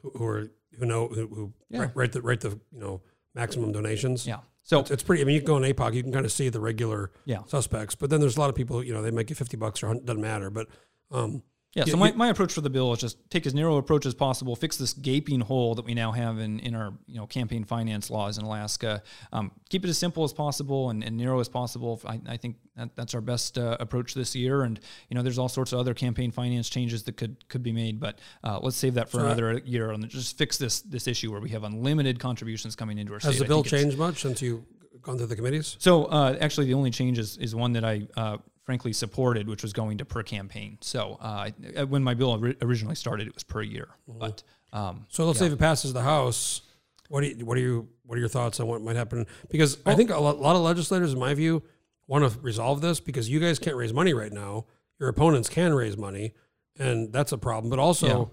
who, who are who know who, who Yeah. write, the write the you know maximum donations. Yeah. So It's, it's pretty. I mean, you can go on APOC, you can kind of see the regular Yeah. suspects, but then there's a lot of people. You know, they make you fifty bucks or doesn't matter. But um, Yeah, so my, my approach for the bill is just take as narrow an approach as possible, fix this gaping hole that we now have in, in our you know campaign finance laws in Alaska. Um, keep it as simple as possible and, and narrow as possible. I, I think that, that's our best uh, approach this year. And you know, there's all sorts of other campaign finance changes that could could be made, but uh, let's save that for another year and just fix this this issue where we have unlimited contributions coming into our state. has the bill changed much since you gone through the committees? so uh, actually, the only change is, is one that I uh, frankly supported, which was going to per campaign. So uh, when my bill originally started, it was per year. Mm-hmm. But um, So let's say if it passes the House, what do you, what are you what are your thoughts on what might happen? Because I think a lot, lot of legislators, in my view, want to resolve this because you guys can't raise money right now. Your opponents can raise money, and that's a problem. But also, Yeah.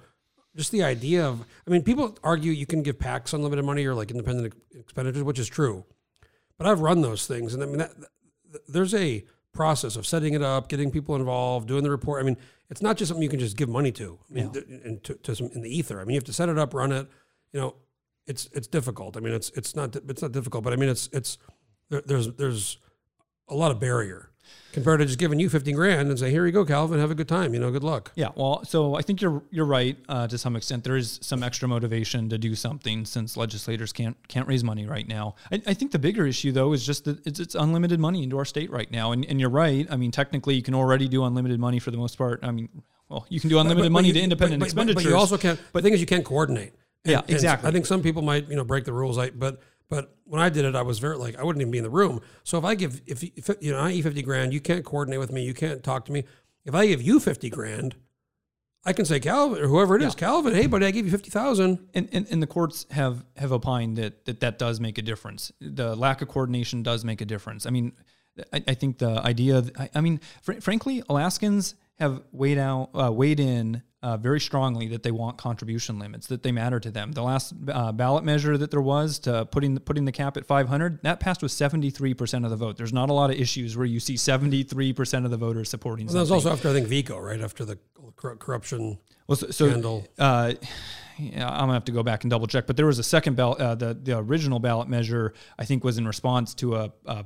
just the idea of I mean, people argue you can give PACs unlimited money or like independent expenditures, which is true. But I've run those things, and I mean, that, th- there's a process of setting it up, getting people involved, doing the report. I mean, it's not just something you can just give money to. I mean, th- and to, to some in the ether. I mean, you have to set it up, run it. You know, it's it's difficult. I mean, it's it's not it's not difficult, but I mean, it's it's there, there's there's a lot of barrier compared to just giving you 15 grand and say, here you go, Calvin, have a good time. You know, good luck. yeah, well, so I think you're you're right uh, to some extent. There is some extra motivation to do something since legislators can't can't raise money right now. I, I think the bigger issue though is just that it's, it's unlimited money into our state right now. And, and you're right. I mean, technically, you can already do unlimited money for the most part. I mean, well, you can do unlimited But- but money you- to independent but, but- expenditures. But you also can't. But the thing is, you can't coordinate. And- Yeah, exactly. I think some people might, you know, break the rules. I, but but when I did it, I was very like I wouldn't even be in the room. So if I give if, if you know I eat fifty grand, you can't coordinate with me. You can't talk to me. If I give you fifty grand, I can say Calvin or whoever it is, Calvin. Hey, buddy, I gave you fifty thousand. And, and, and the courts have, have opined that, that that does make a difference. The lack of coordination does make a difference. I mean, I, I think the idea, I, I mean, fr- frankly, Alaskans have weighed out, uh, weighed in uh, very strongly that they want contribution limits, that they matter to them. The last uh, ballot measure that there was to putting the, putting the cap at 500, that passed with 73% of the vote. There's not a lot of issues where you see 73% of the voters supporting That was also after I think VECO, right after the corruption Well, so, so scandal. uh, yeah, I'm gonna have to go back and double check. But there was a second ballot. Uh, the the original ballot measure, I think, was in response to a. a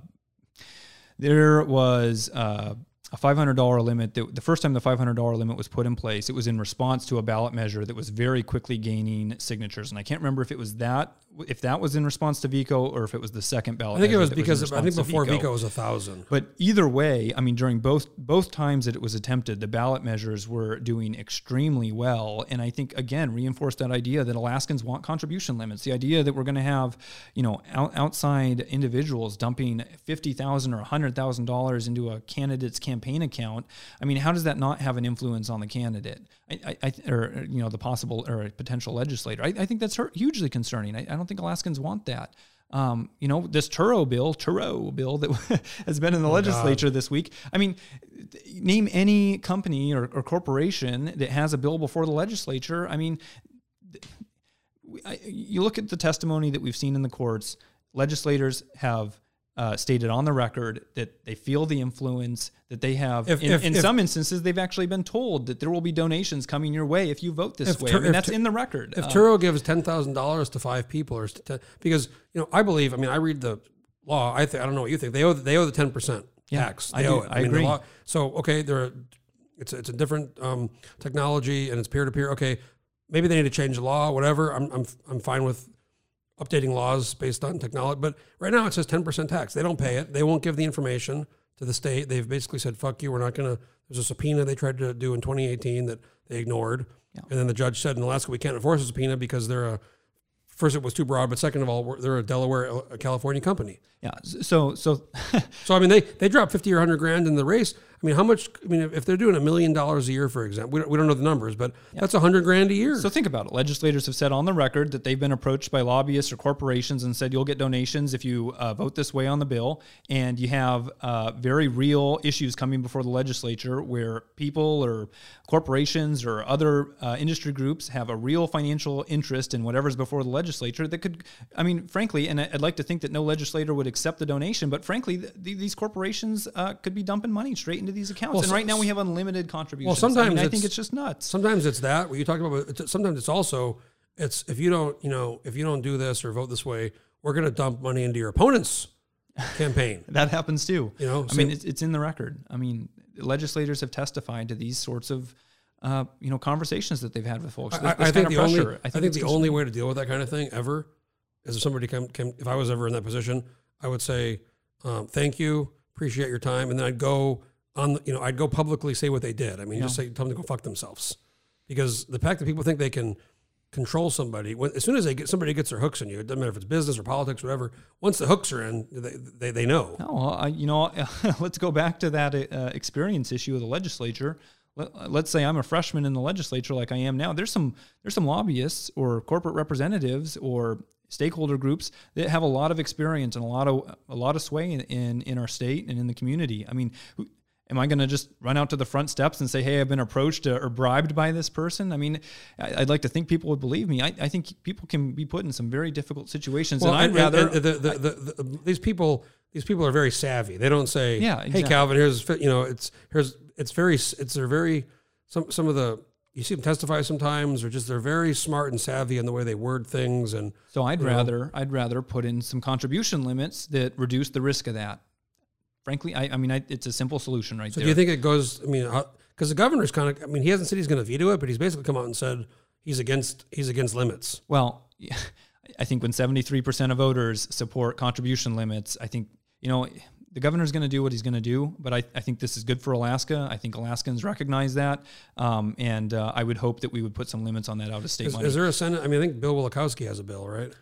there was uh, a $500 limit. That, the first time the $500 limit was put in place, it was in response to a ballot measure that was very quickly gaining signatures. And I can't remember if it was that, if that was in response to VECO, or if it was the second ballot. I think it was because in I think before VECO was a thousand. but either way, I mean, during both both times that it was attempted, the ballot measures were doing extremely well, and I think again reinforced that idea that Alaskans want contribution limits. The idea that we're going to have, you know, out, outside individuals dumping fifty thousand or hundred thousand dollars into a candidate's campaign account. I mean, how does that not have an influence on the candidate? I, I, I or you know, the possible or potential legislator. I, I think that's hugely concerning. I, I don't think Alaskans want that. Um, you know, this Turo bill, Turo bill that has been in the legislature this week. I mean, name any company or, or corporation that has a bill before the legislature. I mean, I, you look at the testimony that we've seen in the courts, legislators have uh, stated on the record that they feel the influence that they have. If- in if- in if- some instances, they've actually been told that there will be donations coming your way if you vote this way. Tur- I mean, that's in the record. If Uh, Turo gives ten thousand dollars to five people, or to, because you know, I believe. I mean, I read the law. I think I don't know what you think. They owe they owe the ten percent Yeah, tax. I They do. owe it. I mean, the agree. law- so okay, they're it's a, it's a different um, technology and it's peer to peer. Okay, maybe they need to change the law. Whatever. I'm I'm I'm fine with updating laws based on technology. But right now it says ten percent tax. They don't pay it. They won't give the information to the state. They've basically said, "Fuck you. We're not going to." There's a subpoena they tried to do in 2018 that they ignored, and then the judge said in Alaska we can't enforce a subpoena because they're a. First, it was too broad, but second of all, they're a Delaware, a California company. yeah. So so So I mean, they they dropped fifty or hundred grand in the race. I mean, how much? I mean, if, they're doing a million dollars a year, for example, we don't, we don't know the numbers, but that's a hundred grand a year. So think about it. Legislators have said on the record that they've been approached by lobbyists or corporations and said you'll get donations if you uh, vote this way on the bill. And you have uh, very real issues coming before the legislature where people or corporations or other uh, industry groups have a real financial interest in whatever's before the legislature that could, I mean, frankly, and I'd like to think that no legislator would accept the donation, but frankly, th- th- these corporations uh, could be dumping money straight into these accounts. Well, and so- right now we have unlimited contributions. I, sometimes mean, I think it's- just nuts. sometimes it's that what you talked about. But it's, sometimes it's also it's if you don't you know if you don't do this or vote this way, we're going to dump money into your opponent's campaign. That happens too. You know, I mean, it's, it's in the record. I mean, legislators have testified to these sorts of, uh, you know, conversations that they've had with folks. I, This- I this think kind the of only. I think, the only way to deal with that kind of thing ever is if somebody come, came if I was ever in that position, I would say um, thank you, appreciate your time, and then I'd go on the, you know I'd go publicly say what they did. I mean, just say tell them to go fuck themselves, because the fact that people think they can control somebody when, as soon as they get somebody gets their hooks in you, it doesn't matter if it's business or politics, or whatever. Once the hooks are in, they they, they know. No, well, I, you know, let's go back to that uh, experience issue of the legislature. Let, let's say I'm a freshman in the legislature, like I am now. There's some there's some lobbyists or corporate representatives or stakeholder groups that have a lot of experience and a lot of a lot of sway in in, in our state and in the community. I mean. Am I going to just run out to the front steps and say, "Hey, I've been approached uh, or bribed by this person"? I mean, I'd like to think people would believe me. I, I think people can be put in some very difficult situations, and I'd rather the, the, the, the, these people these people are very savvy. They don't say, Yeah, "Hey. Calvin, here's you know, it's here's it's very it's they're very some some of the you see them testify sometimes, or just they're very smart and savvy in the way they word things, and So I'd you know? rather I'd rather put in some contribution limits that reduce the risk of that. Frankly, I, I mean I, it's a simple solution right so there. do you think it goes? I mean, because the governor's kind of, I mean, he hasn't said he's going to veto it, but he's basically come out and said he's against he's against limits. well, I think when 73% of voters support contribution limits, I think you know the governor's going to do what he's going to do. But I, I think this is good for Alaska. I think Alaskans recognize that, um, and uh, I would hope that we would put some limits on that out of state Is, money. is there a Senate? I mean, I think Bill Wielechowski has a bill, right?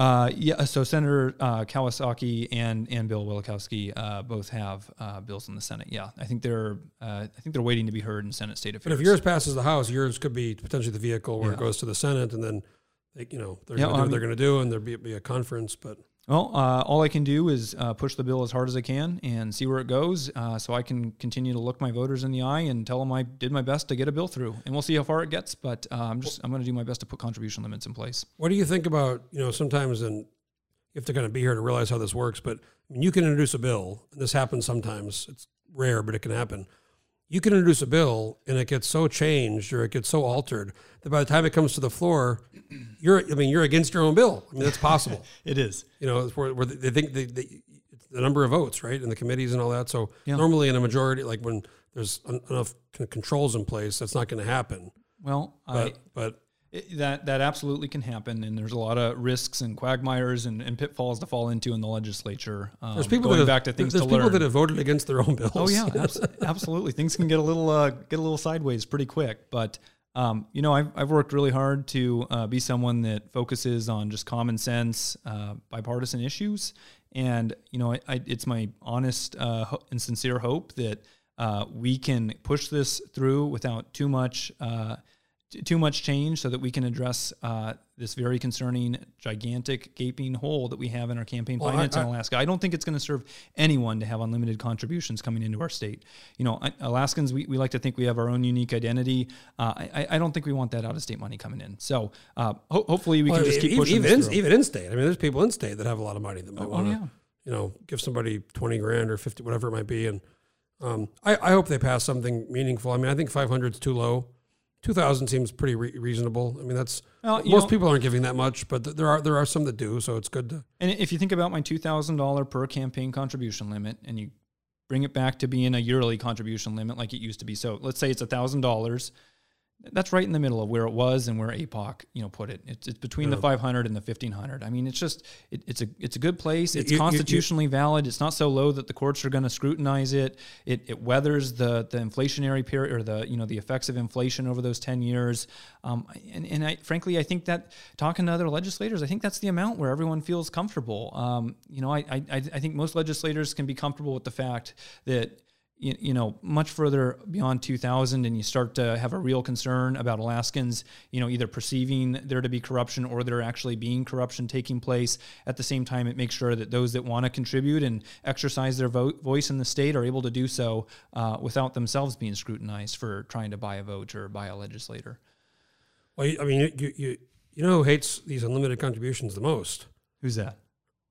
Uh, yeah, so Senator uh, Kawasaki and and Bill Wielechowski uh, both have uh, bills in the Senate. Yeah, I think they're uh, I think they're waiting to be heard in Senate State Affairs. But if yours passes the House, yours could be potentially the vehicle where it goes to the Senate, and then they, you know they're Yeah, going to do I what they're going to do, and there'll be, be a conference. But well, uh, all I can do is uh, push the bill as hard as I can and see where it goes, uh, so I can continue to look my voters in the eye and tell them I did my best to get a bill through, and we'll see how far it gets. But uh, I'm just I'm going to do my best to put contribution limits in place. what do you think about you know sometimes and you have to kind of be here to realize how this works. But you can introduce a bill, and this happens sometimes. It's rare, but it can happen. You can introduce a bill, and it gets so changed or it gets so altered that by the time it comes to the floor, you're I mean you're against your own bill. I mean that's possible. It is. you know, it's where, where they think they, the number of votes, right, in the committees and all that. So Yeah. normally in a majority, like when there's en- enough con- controls in place, that's not going to happen. Well, I, But but It, that that absolutely can happen, and there's a lot of risks and quagmires and, and pitfalls to fall into in the legislature. Um, there's people going that have, back to things there's to people learn. that have voted against their own bills. oh yeah, abs- absolutely. Things can get a little uh, get a little sideways pretty quick, but. Um, you know, I've, I've worked really hard to uh, be someone that focuses on just common sense, uh, bipartisan issues. And, you know, I, I, it's my honest uh, and sincere hope that uh, we can push this through without too much uh, too much change so that we can address uh, this very concerning, gigantic, gaping hole that we have in our campaign Well, I- finance in Alaska. I don't think it's going to serve anyone to have unlimited contributions coming into our state. You know, I- Alaskans, we, we like to think we have our own unique identity. Uh, I, I don't think we want that out of state money coming in. So uh, ho- hopefully we Well, can just keep even, pushing even, in, even in state. I mean, there's people in state that have a lot of money that might Oh, want to, yeah. you know, give somebody twenty grand or fifty, whatever it might be. And um, I, I hope they pass something meaningful. I mean, I think five hundred is too low. Two thousand seems pretty re- reasonable. I mean, that's Well, most know- people aren't giving that much, but th- there are there are some that do. So it's good to. And if you think about my two thousand dollar per campaign contribution limit, and you bring it back to being a yearly contribution limit like it used to be, so let's say it's thousand dollars. That's right in the middle of where it was and where APOC, you know, put it. It's, it's between the 500 and the 1500. I mean, it's just it, it's a it's a good place. It's You- you- you- constitutionally valid. It's not so low that the courts are going to scrutinize it. It it weathers the the inflationary period or the you know the effects of inflation over those 10 years. Um, and and I frankly I think that talking to other legislators, I think that's the amount where everyone feels comfortable. Um, you know, I I I think most legislators can be comfortable with the fact that you, you know much further beyond 2000 and you start to have a real concern about Alaskans you know either perceiving there to be corruption or there actually being corruption taking place. At the same time it makes sure that those that want to contribute and exercise their vote, voice in the state are able to do so uh, without themselves being scrutinized for trying to buy a vote or buy a legislator. Well, I mean, you, you you you know who hates these unlimited contributions the most? who's that?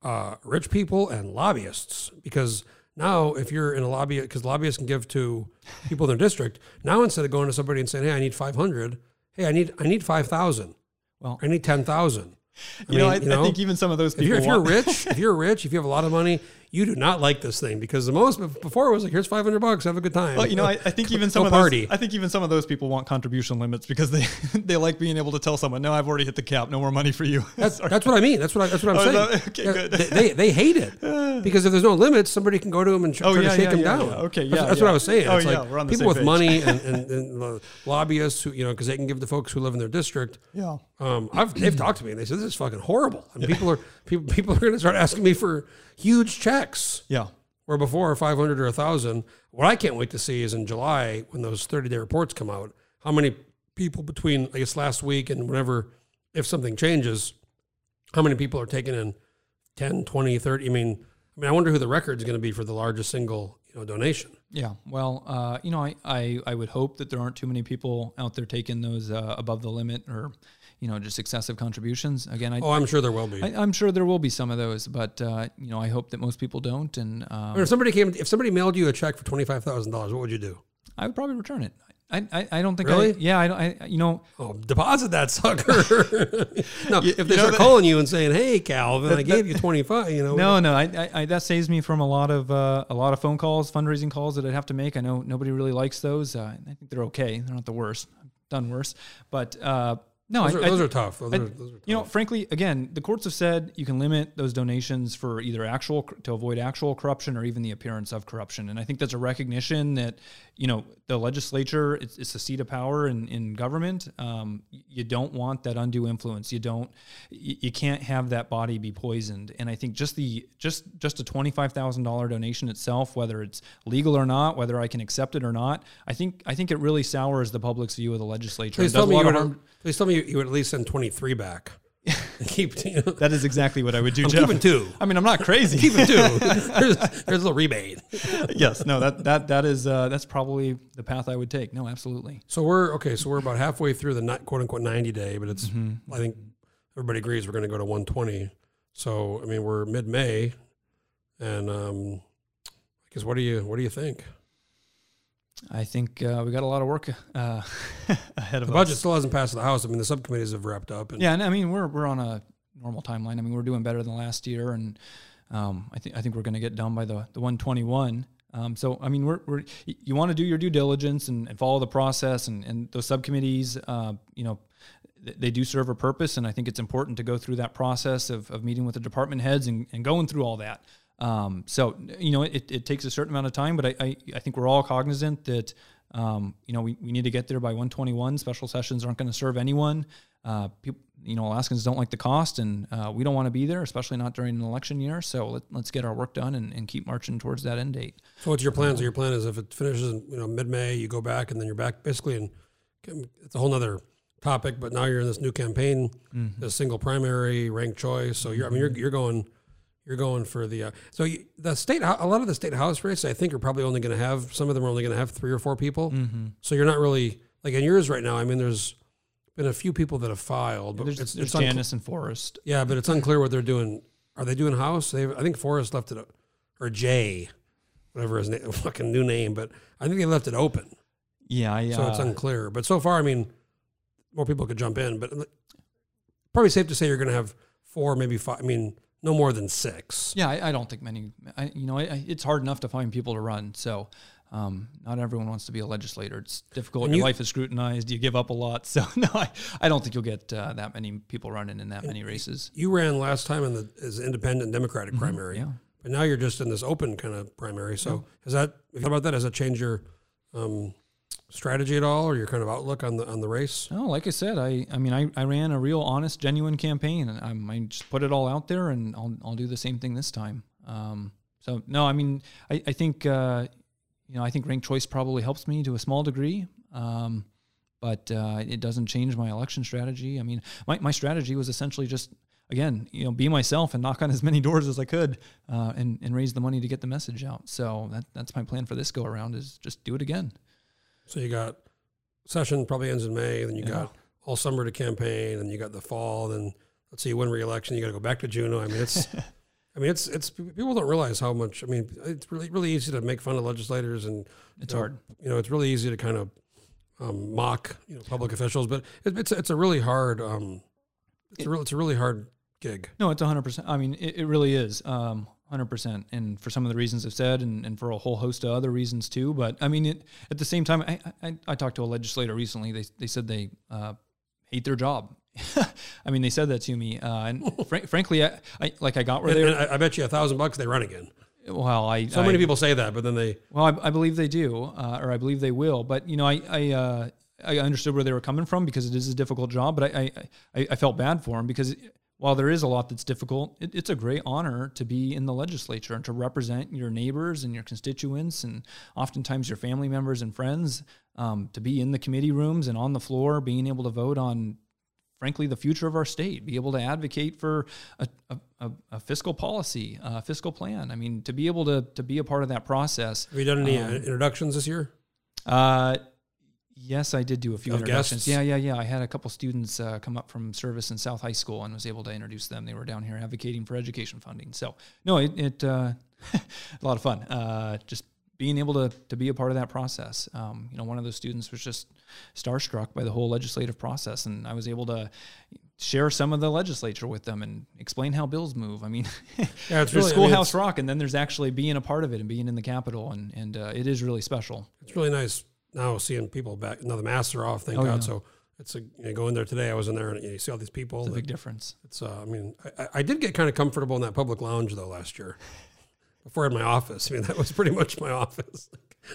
Uh, rich people and lobbyists, because Now, if you're in a lobby, because lobbyists can give to people in their district, now instead of going to somebody and saying, "Hey, I need 500," hey, I need I need 5,000. Well, I need 10,000. you, know, I, I think even some of those if people. you're, if you're rich, if you're rich, if you have a lot of money, you do not like this thing because the most before it was like, here's 500 bucks, have a good time. Well, you know, I, I think even some of those. I think even some of those people want contribution limits because they they like being able to tell someone, no, I've already hit the cap, no more money for you. That's, that's what I mean. That's what I, that's what I'm Oh, saying. okay, Yeah, good. They, they, hate it because if there's no limits, somebody can go to them and tr- Oh, try yeah, to shake yeah, them down. Okay, That's, yeah, that's what yeah. I was saying. Oh, it's yeah, like we're on the people same with page. money and, and, and lobbyists who you know because they can give the folks who live in their district. yeah. Um, I've, they've talked to me and they said this is fucking horrible. And people are people people are going to start asking me for huge checks Yeah. where before 500 or 1000 what i can't wait to see is in july when those 30 day reports come out how many people between i guess last week and whenever if something changes how many people are taking in 10 20 30 i mean i mean i wonder who the record is going to be for the largest single you know donation Yeah. Well, uh, you know, I, I, I would hope that there aren't too many people out there taking those uh, above the limit or, you know, just excessive contributions. Again, I, oh i'm sure there will be I, I'm sure there will be some of those, but uh, you know, I hope that most people don't, and I mean, um, if somebody came if somebody mailed you a check for $25000 what would you do I would probably return it. I, I, I don't think Really? I, yeah, I, don't- I, you know, Oh, deposit that sucker. no, You- if they start that- calling you and saying, "Hey, Calvin, I That- gave you 25," you know. No, no, I, I, I that saves me from a lot of uh, a lot of phone calls, fundraising calls that I'd have to make. I know nobody really likes those. Uh, I think they're okay. They're not the worst. I've done worse, but uh, no, Those, I, are, I- those are tough. Those I- are, those are you know, frankly, again, the courts have said you can limit those donations for either actual to avoid actual corruption or even the appearance of corruption. And I think that's a recognition that you know the legislature it's, it's a seat of power in, in government. Um, you don't want that undue influence. You don't. You, you can't have that body be poisoned. And I think just the just just a twenty five thousand dollar donation itself, whether it's legal or not, whether I can accept it or not, I think I think it really sours the public's view of the legislature. Please tell me you would. Please tell me you, you would at least send 23 back. Keep. You know, That is exactly what I would do. I'm Jeff. keeping two. I mean, I'm not crazy. Keeping two. there's, there's a little rebate. yes, no, that that that is uh, that's probably the path I would take. No, absolutely. So we're okay. So we're about halfway through the quote unquote 90 day, but it's. Mm-hmm. I think everybody agrees we're going to go to 120. So I mean we're mid May, and um, I guess what do you what do you think? I think uh, we got a lot of work uh, ahead of The us. budget still hasn't passed the House. I mean the subcommittees have wrapped up. And Yeah, and I mean we're we're on a normal timeline. I mean we're doing better than last year, and um, I think I think we're going to get done by the the 121. Um, so I mean we're, we're you want to do your due diligence and, and follow the process, and, and those subcommittees, uh, you know. th- They do serve a purpose, and I think it's important to go through that process of, of meeting with the department heads and, and going through all that. Um, so you know, it, it takes a certain amount of time, but I, I, I think we're all cognizant that um, you know we, we need to get there by 121. Special sessions aren't going to serve anyone. Uh, people, you know, Alaskans don't like the cost, and uh, we don't want to be there, especially not during an election year. So let, let's get our work done and, and keep marching towards that end date. So what's your plan? So your plan is if it finishes in you know mid May, you go back and then you're back basically and it's a whole nother topic, but now you're in this new campaign, the single primary ranked choice. So you're I mean you're you're going you're going for the uh, so you, the state a lot of the state house races I think are probably only going to have some of them are only going to have three or four people. So you're not really like in yours right now. I mean there's been a few people that have filed, but There's, it's, there's it's uncl- Janice and Forrest. yeah, but it's unclear what they're doing. Are they doing house? They I think Forrest left it or Jay, whatever his name, fucking new name, but I think they left it open, Yeah, yeah. so it's unclear. But so far, I mean, more people could jump in, but probably safe to say you're going to have four, maybe five. I mean, no more than six. Yeah, I, I don't think many. I, you know, I, it's hard enough to find people to run. So, um, not everyone wants to be a legislator. It's difficult. And Your you- life is scrutinized. You give up a lot. So, no, I, I don't think you'll get uh, that many people running in that many races. You ran last time in the as independent Democratic primary, Mm-hmm. Yeah. but now you're just in this open kind of primary. So has that? Have you thought about that? Has that changed your um, strategy at all, or your kind of outlook on the on the race? No, like I said, I, I mean, I, I ran a real honest, genuine campaign, and I'm, I just put it all out there, and I'll, I'll do the same thing this time. Um, so no, I mean, I, I think, uh, you know, I think ranked choice probably helps me to a small degree, um, but uh, it doesn't change my election strategy. I mean, my, my strategy was essentially just, again, you know, be myself and knock on as many doors as I could, uh, and and raise the money to get the message out. So that that's my plan for this go around is just do it again. So you got session probably ends in May, then you Yeah. got all summer to campaign, and you got the fall. Then let's say you win re-election, you got to go back to Juneau. I mean, it's I mean, it's it's people don't realize how much. I mean, it's really really easy to make fun of legislators, and It's you know, hard. You know, it's really easy to kind of um, mock you know public officials, but it, it's it's a really hard um, it's a real it's a really hard gig. No, it's 100%. I mean, it, it really is. Um, 100%. And for some of the reasons I've said, and, and for a whole host of other reasons too. But I mean, it, at the same time, I, I, I talked to a legislator recently. They, they said they uh, hate their job. I mean, they said that to me. Uh, and fr- frankly, I, I, like I got where And, they and I, I bet you a thousand bucks they run again. well, I, So many people say that, but then they Well, I, I believe they do, uh, or I believe they will. But you know, I I, uh, I understood where they were coming from because it is a difficult job. But I I, I, I felt bad for them because while there is a lot that's difficult, it, it's a great honor to be in the legislature and to represent your neighbors and your constituents and oftentimes your family members and friends. Um, to be in the committee rooms and on the floor, being able to vote on frankly the future of our state be able to advocate for a, a, a, fiscal policy a fiscal plan i mean to be able to to be a part of that process have you done any Um, introductions this year? uh, yes, I did do a few Of introductions. guests? Yeah, yeah, yeah. I had a couple students uh, come up from service in South High School and was able to introduce them. They were down here advocating for education funding. So no, it, it uh, a lot of fun. Uh, just being able to to be a part of that process. Um, you know, one of those students was just starstruck by the whole legislative process, and I was able to share some of the legislature with them and explain how bills move. I mean, Yeah, it's there's really I mean, schoolhouse rock, and then there's actually being a part of it and being in the Capitol, and and uh, it is really special. It's really nice now seeing people back. Now the masks are off, thank Oh, God. yeah. So it's a you know, go in there today. I was in there and you, know, you see all these people. It's a big difference. It's uh, I mean, I, I did get kind of comfortable in that public lounge though last year. Before I had my office, I mean that was pretty much my office.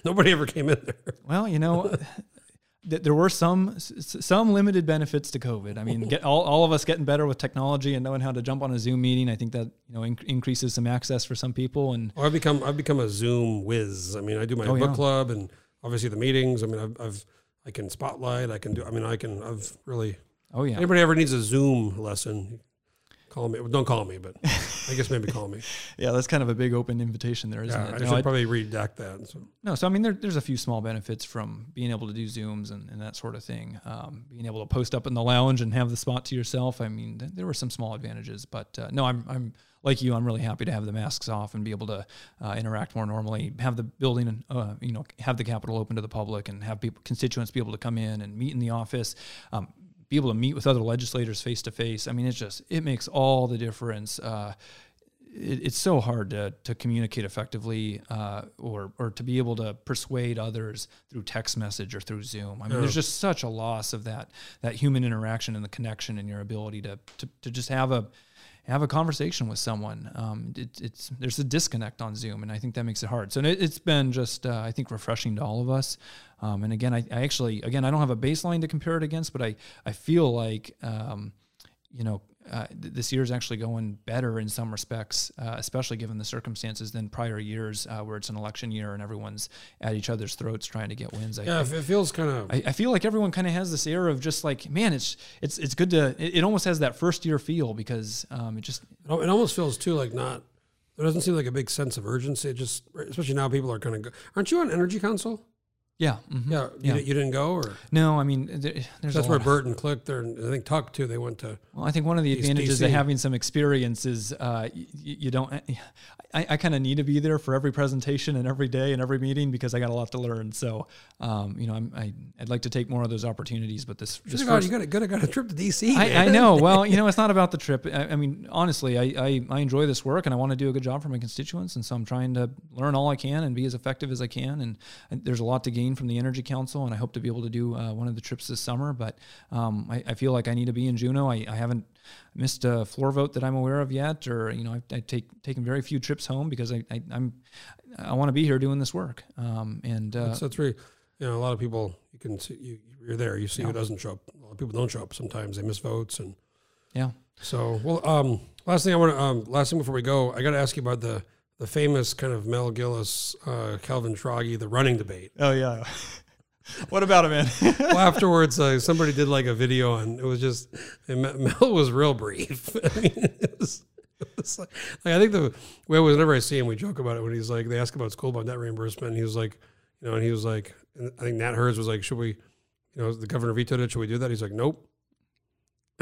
Nobody ever came in there. Well, you know, there were some some limited benefits to COVID. I mean, get all, all of us getting better with technology and knowing how to jump on a Zoom meeting. I think that you know inc- increases some access for some people. And Well, I've become I've become a Zoom whiz. I mean, I do my Oh, book yeah. club and obviously the meetings. I mean, I've, I've I can spotlight. I can do. I mean, I can. I've really. oh yeah, Anybody ever needs a Zoom lesson? Call me. Well, don't call me, but I guess maybe call me. yeah, that's kind of a big open invitation there, isn't Yeah, it? I No, should I- probably redact that. So. No, so I mean, there, there's a few small benefits from being able to do Zooms and, and that sort of thing. Um, being able to post up in the lounge and have the spot to yourself. I mean, th- there were some small advantages, but uh, no, I'm, I'm like you. I'm really happy to have the masks off and be able to uh, interact more normally. Have the building, and uh, you know, have the Capitol open to the public and have people, constituents be able to come in and meet in the office. Um, be able to meet with other legislators face to face. I mean, it's just it makes all the difference. Uh, it, it's so hard to, to communicate effectively uh, or, or to be able to persuade others through text message or through Zoom. I mean, there's just such a loss of that, that human interaction and the connection and your ability to, to, to just have a, have a conversation with someone. Um, it, it's, there's a disconnect on Zoom and I think that makes it hard. So it, it's been just, uh, I think refreshing to all of us. Um, and again, I, I actually, again, I don't have a baseline to compare it against, but I, I feel like, um, you know, uh, th- this year is actually going better in some respects, uh, especially given the circumstances than prior years uh, where it's an election year and everyone's at each other's throats trying to get wins. I, Yeah, it feels kind of. I, I feel like everyone kind of has this air of just like, man, it's it's it's good to. It, it almost has that first year feel because um, it just It it almost feels too like not. There doesn't seem like a big sense of urgency. It just, especially now, people are kind of. Go, aren't you on Energy Council? Yeah mhm. Yeah, you, Yeah. you didn't go, or No, I mean there, there's that's a where Bert and Click. There, I think Tuck too. They went to. Well, I think one of the East advantages DC. of having some experience is uh, you, you don't. I, I kind of need to be there for every presentation and every day and every meeting because I got a lot to learn. So, um, you know, I'm, I, I'd like to take more of those opportunities. But this, this first, you got to a trip to DC. I, I know. Well, you know, it's not about the trip. I, I mean, honestly, I, I, I enjoy this work and I want to do a good job for my constituents. And so I'm trying to learn all I can and be as effective as I can. And, and there's a lot to gain from the Energy Council. And I hope to be able to do uh, one of the trips this summer. But um, I, I feel like I need to be in Juneau. I, I haven't missed a floor vote that I'm aware of yet, or you know, I've, I take taken very few trips home because I, I I'm I want to be here doing this work. Um, and uh, That's, that's really, you know, a lot of people. You can see you, you're there. You see who doesn't show up. A lot of people don't show up. Sometimes they miss votes, and yeah, so well. Um, last thing I want to. Um, last thing before we go, I got to ask you about the the famous kind of Mel Gillis, uh, Calvin Schrage, the running debate. oh yeah. what about it, man? well, afterwards, uh, somebody did like a video, and it was just and Mel was real brief. I mean, it was, it was like, like I think the way whenever I see him, we joke about it when he's like they ask about school about net reimbursement, and he was like, you know, and he was like, and I think Nat Herz was like, should we, you know, the governor vetoed it, should we do that? He's like, nope.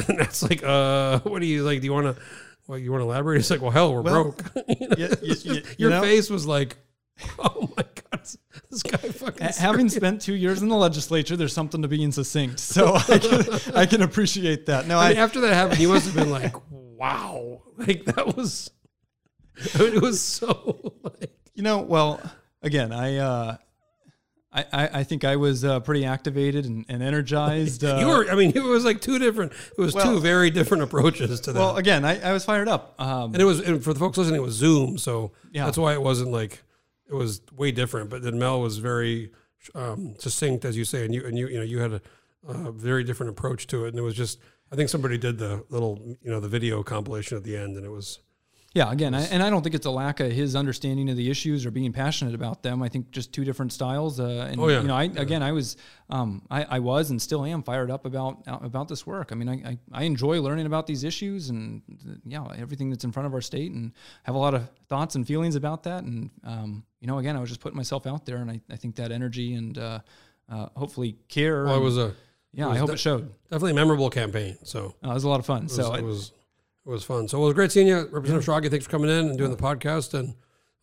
And that's like, uh, what do you like? Do you want to? well, you want to elaborate? He's like, well, hell, we're Well, broke. You know, you- you- you- you your know? face was like, oh my god, this guy fucking. Ha- Having spent two years in the legislature, there's something to being succinct. So I can, I can appreciate that. No, I mean, I, after that happened, you must have been like, wow, like that was. I mean, it was so like. you know, well, again, I, uh, I, I, I think I was uh, pretty activated and, and energized. Uh, you were. I mean, it was like two different. It was well- two very different approaches to that. well, again, I, I was fired up. Um, and it was and for the folks listening, it was Zoom, so Yeah. that's why it wasn't like it was way different. But then Mel was very um, succinct, as you say, and you and you you know you had a, a very different approach to it, and it was just I think somebody did the little you know the video compilation at the end, and it was Yeah, again, I, and I don't think it's a lack of his understanding of the issues or being passionate about them. I think just two different styles. Uh, and Oh, yeah. you know, I again, I was, um, I, I was and still am fired up about about this work. I mean, I, I, I enjoy learning about these issues and yeah, everything that's in front of our state, and have a lot of thoughts and feelings about that. And um, you know, again, I was just putting myself out there, and I, I think that energy and uh, uh, hopefully care. well, it was a yeah, I hope de- it showed. definitely a memorable campaign. So Uh, it was a lot of fun. it was, so it was it was fun. So it was great seeing you, Representative Schrage. Thanks for coming in and doing the podcast. And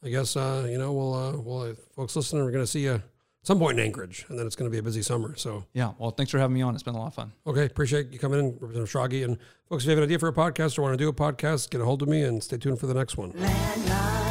I guess uh, you know we'll uh, we'll uh, folks listening, we're going to see you at some point in Anchorage, and then it's going to be a busy summer. So yeah, well, thanks for having me on. It's been a lot of fun. Okay, appreciate you coming in, Representative Schrage. And folks, if you have an idea for a podcast or want to do a podcast, get a hold of me and stay tuned for the next one. Landmine.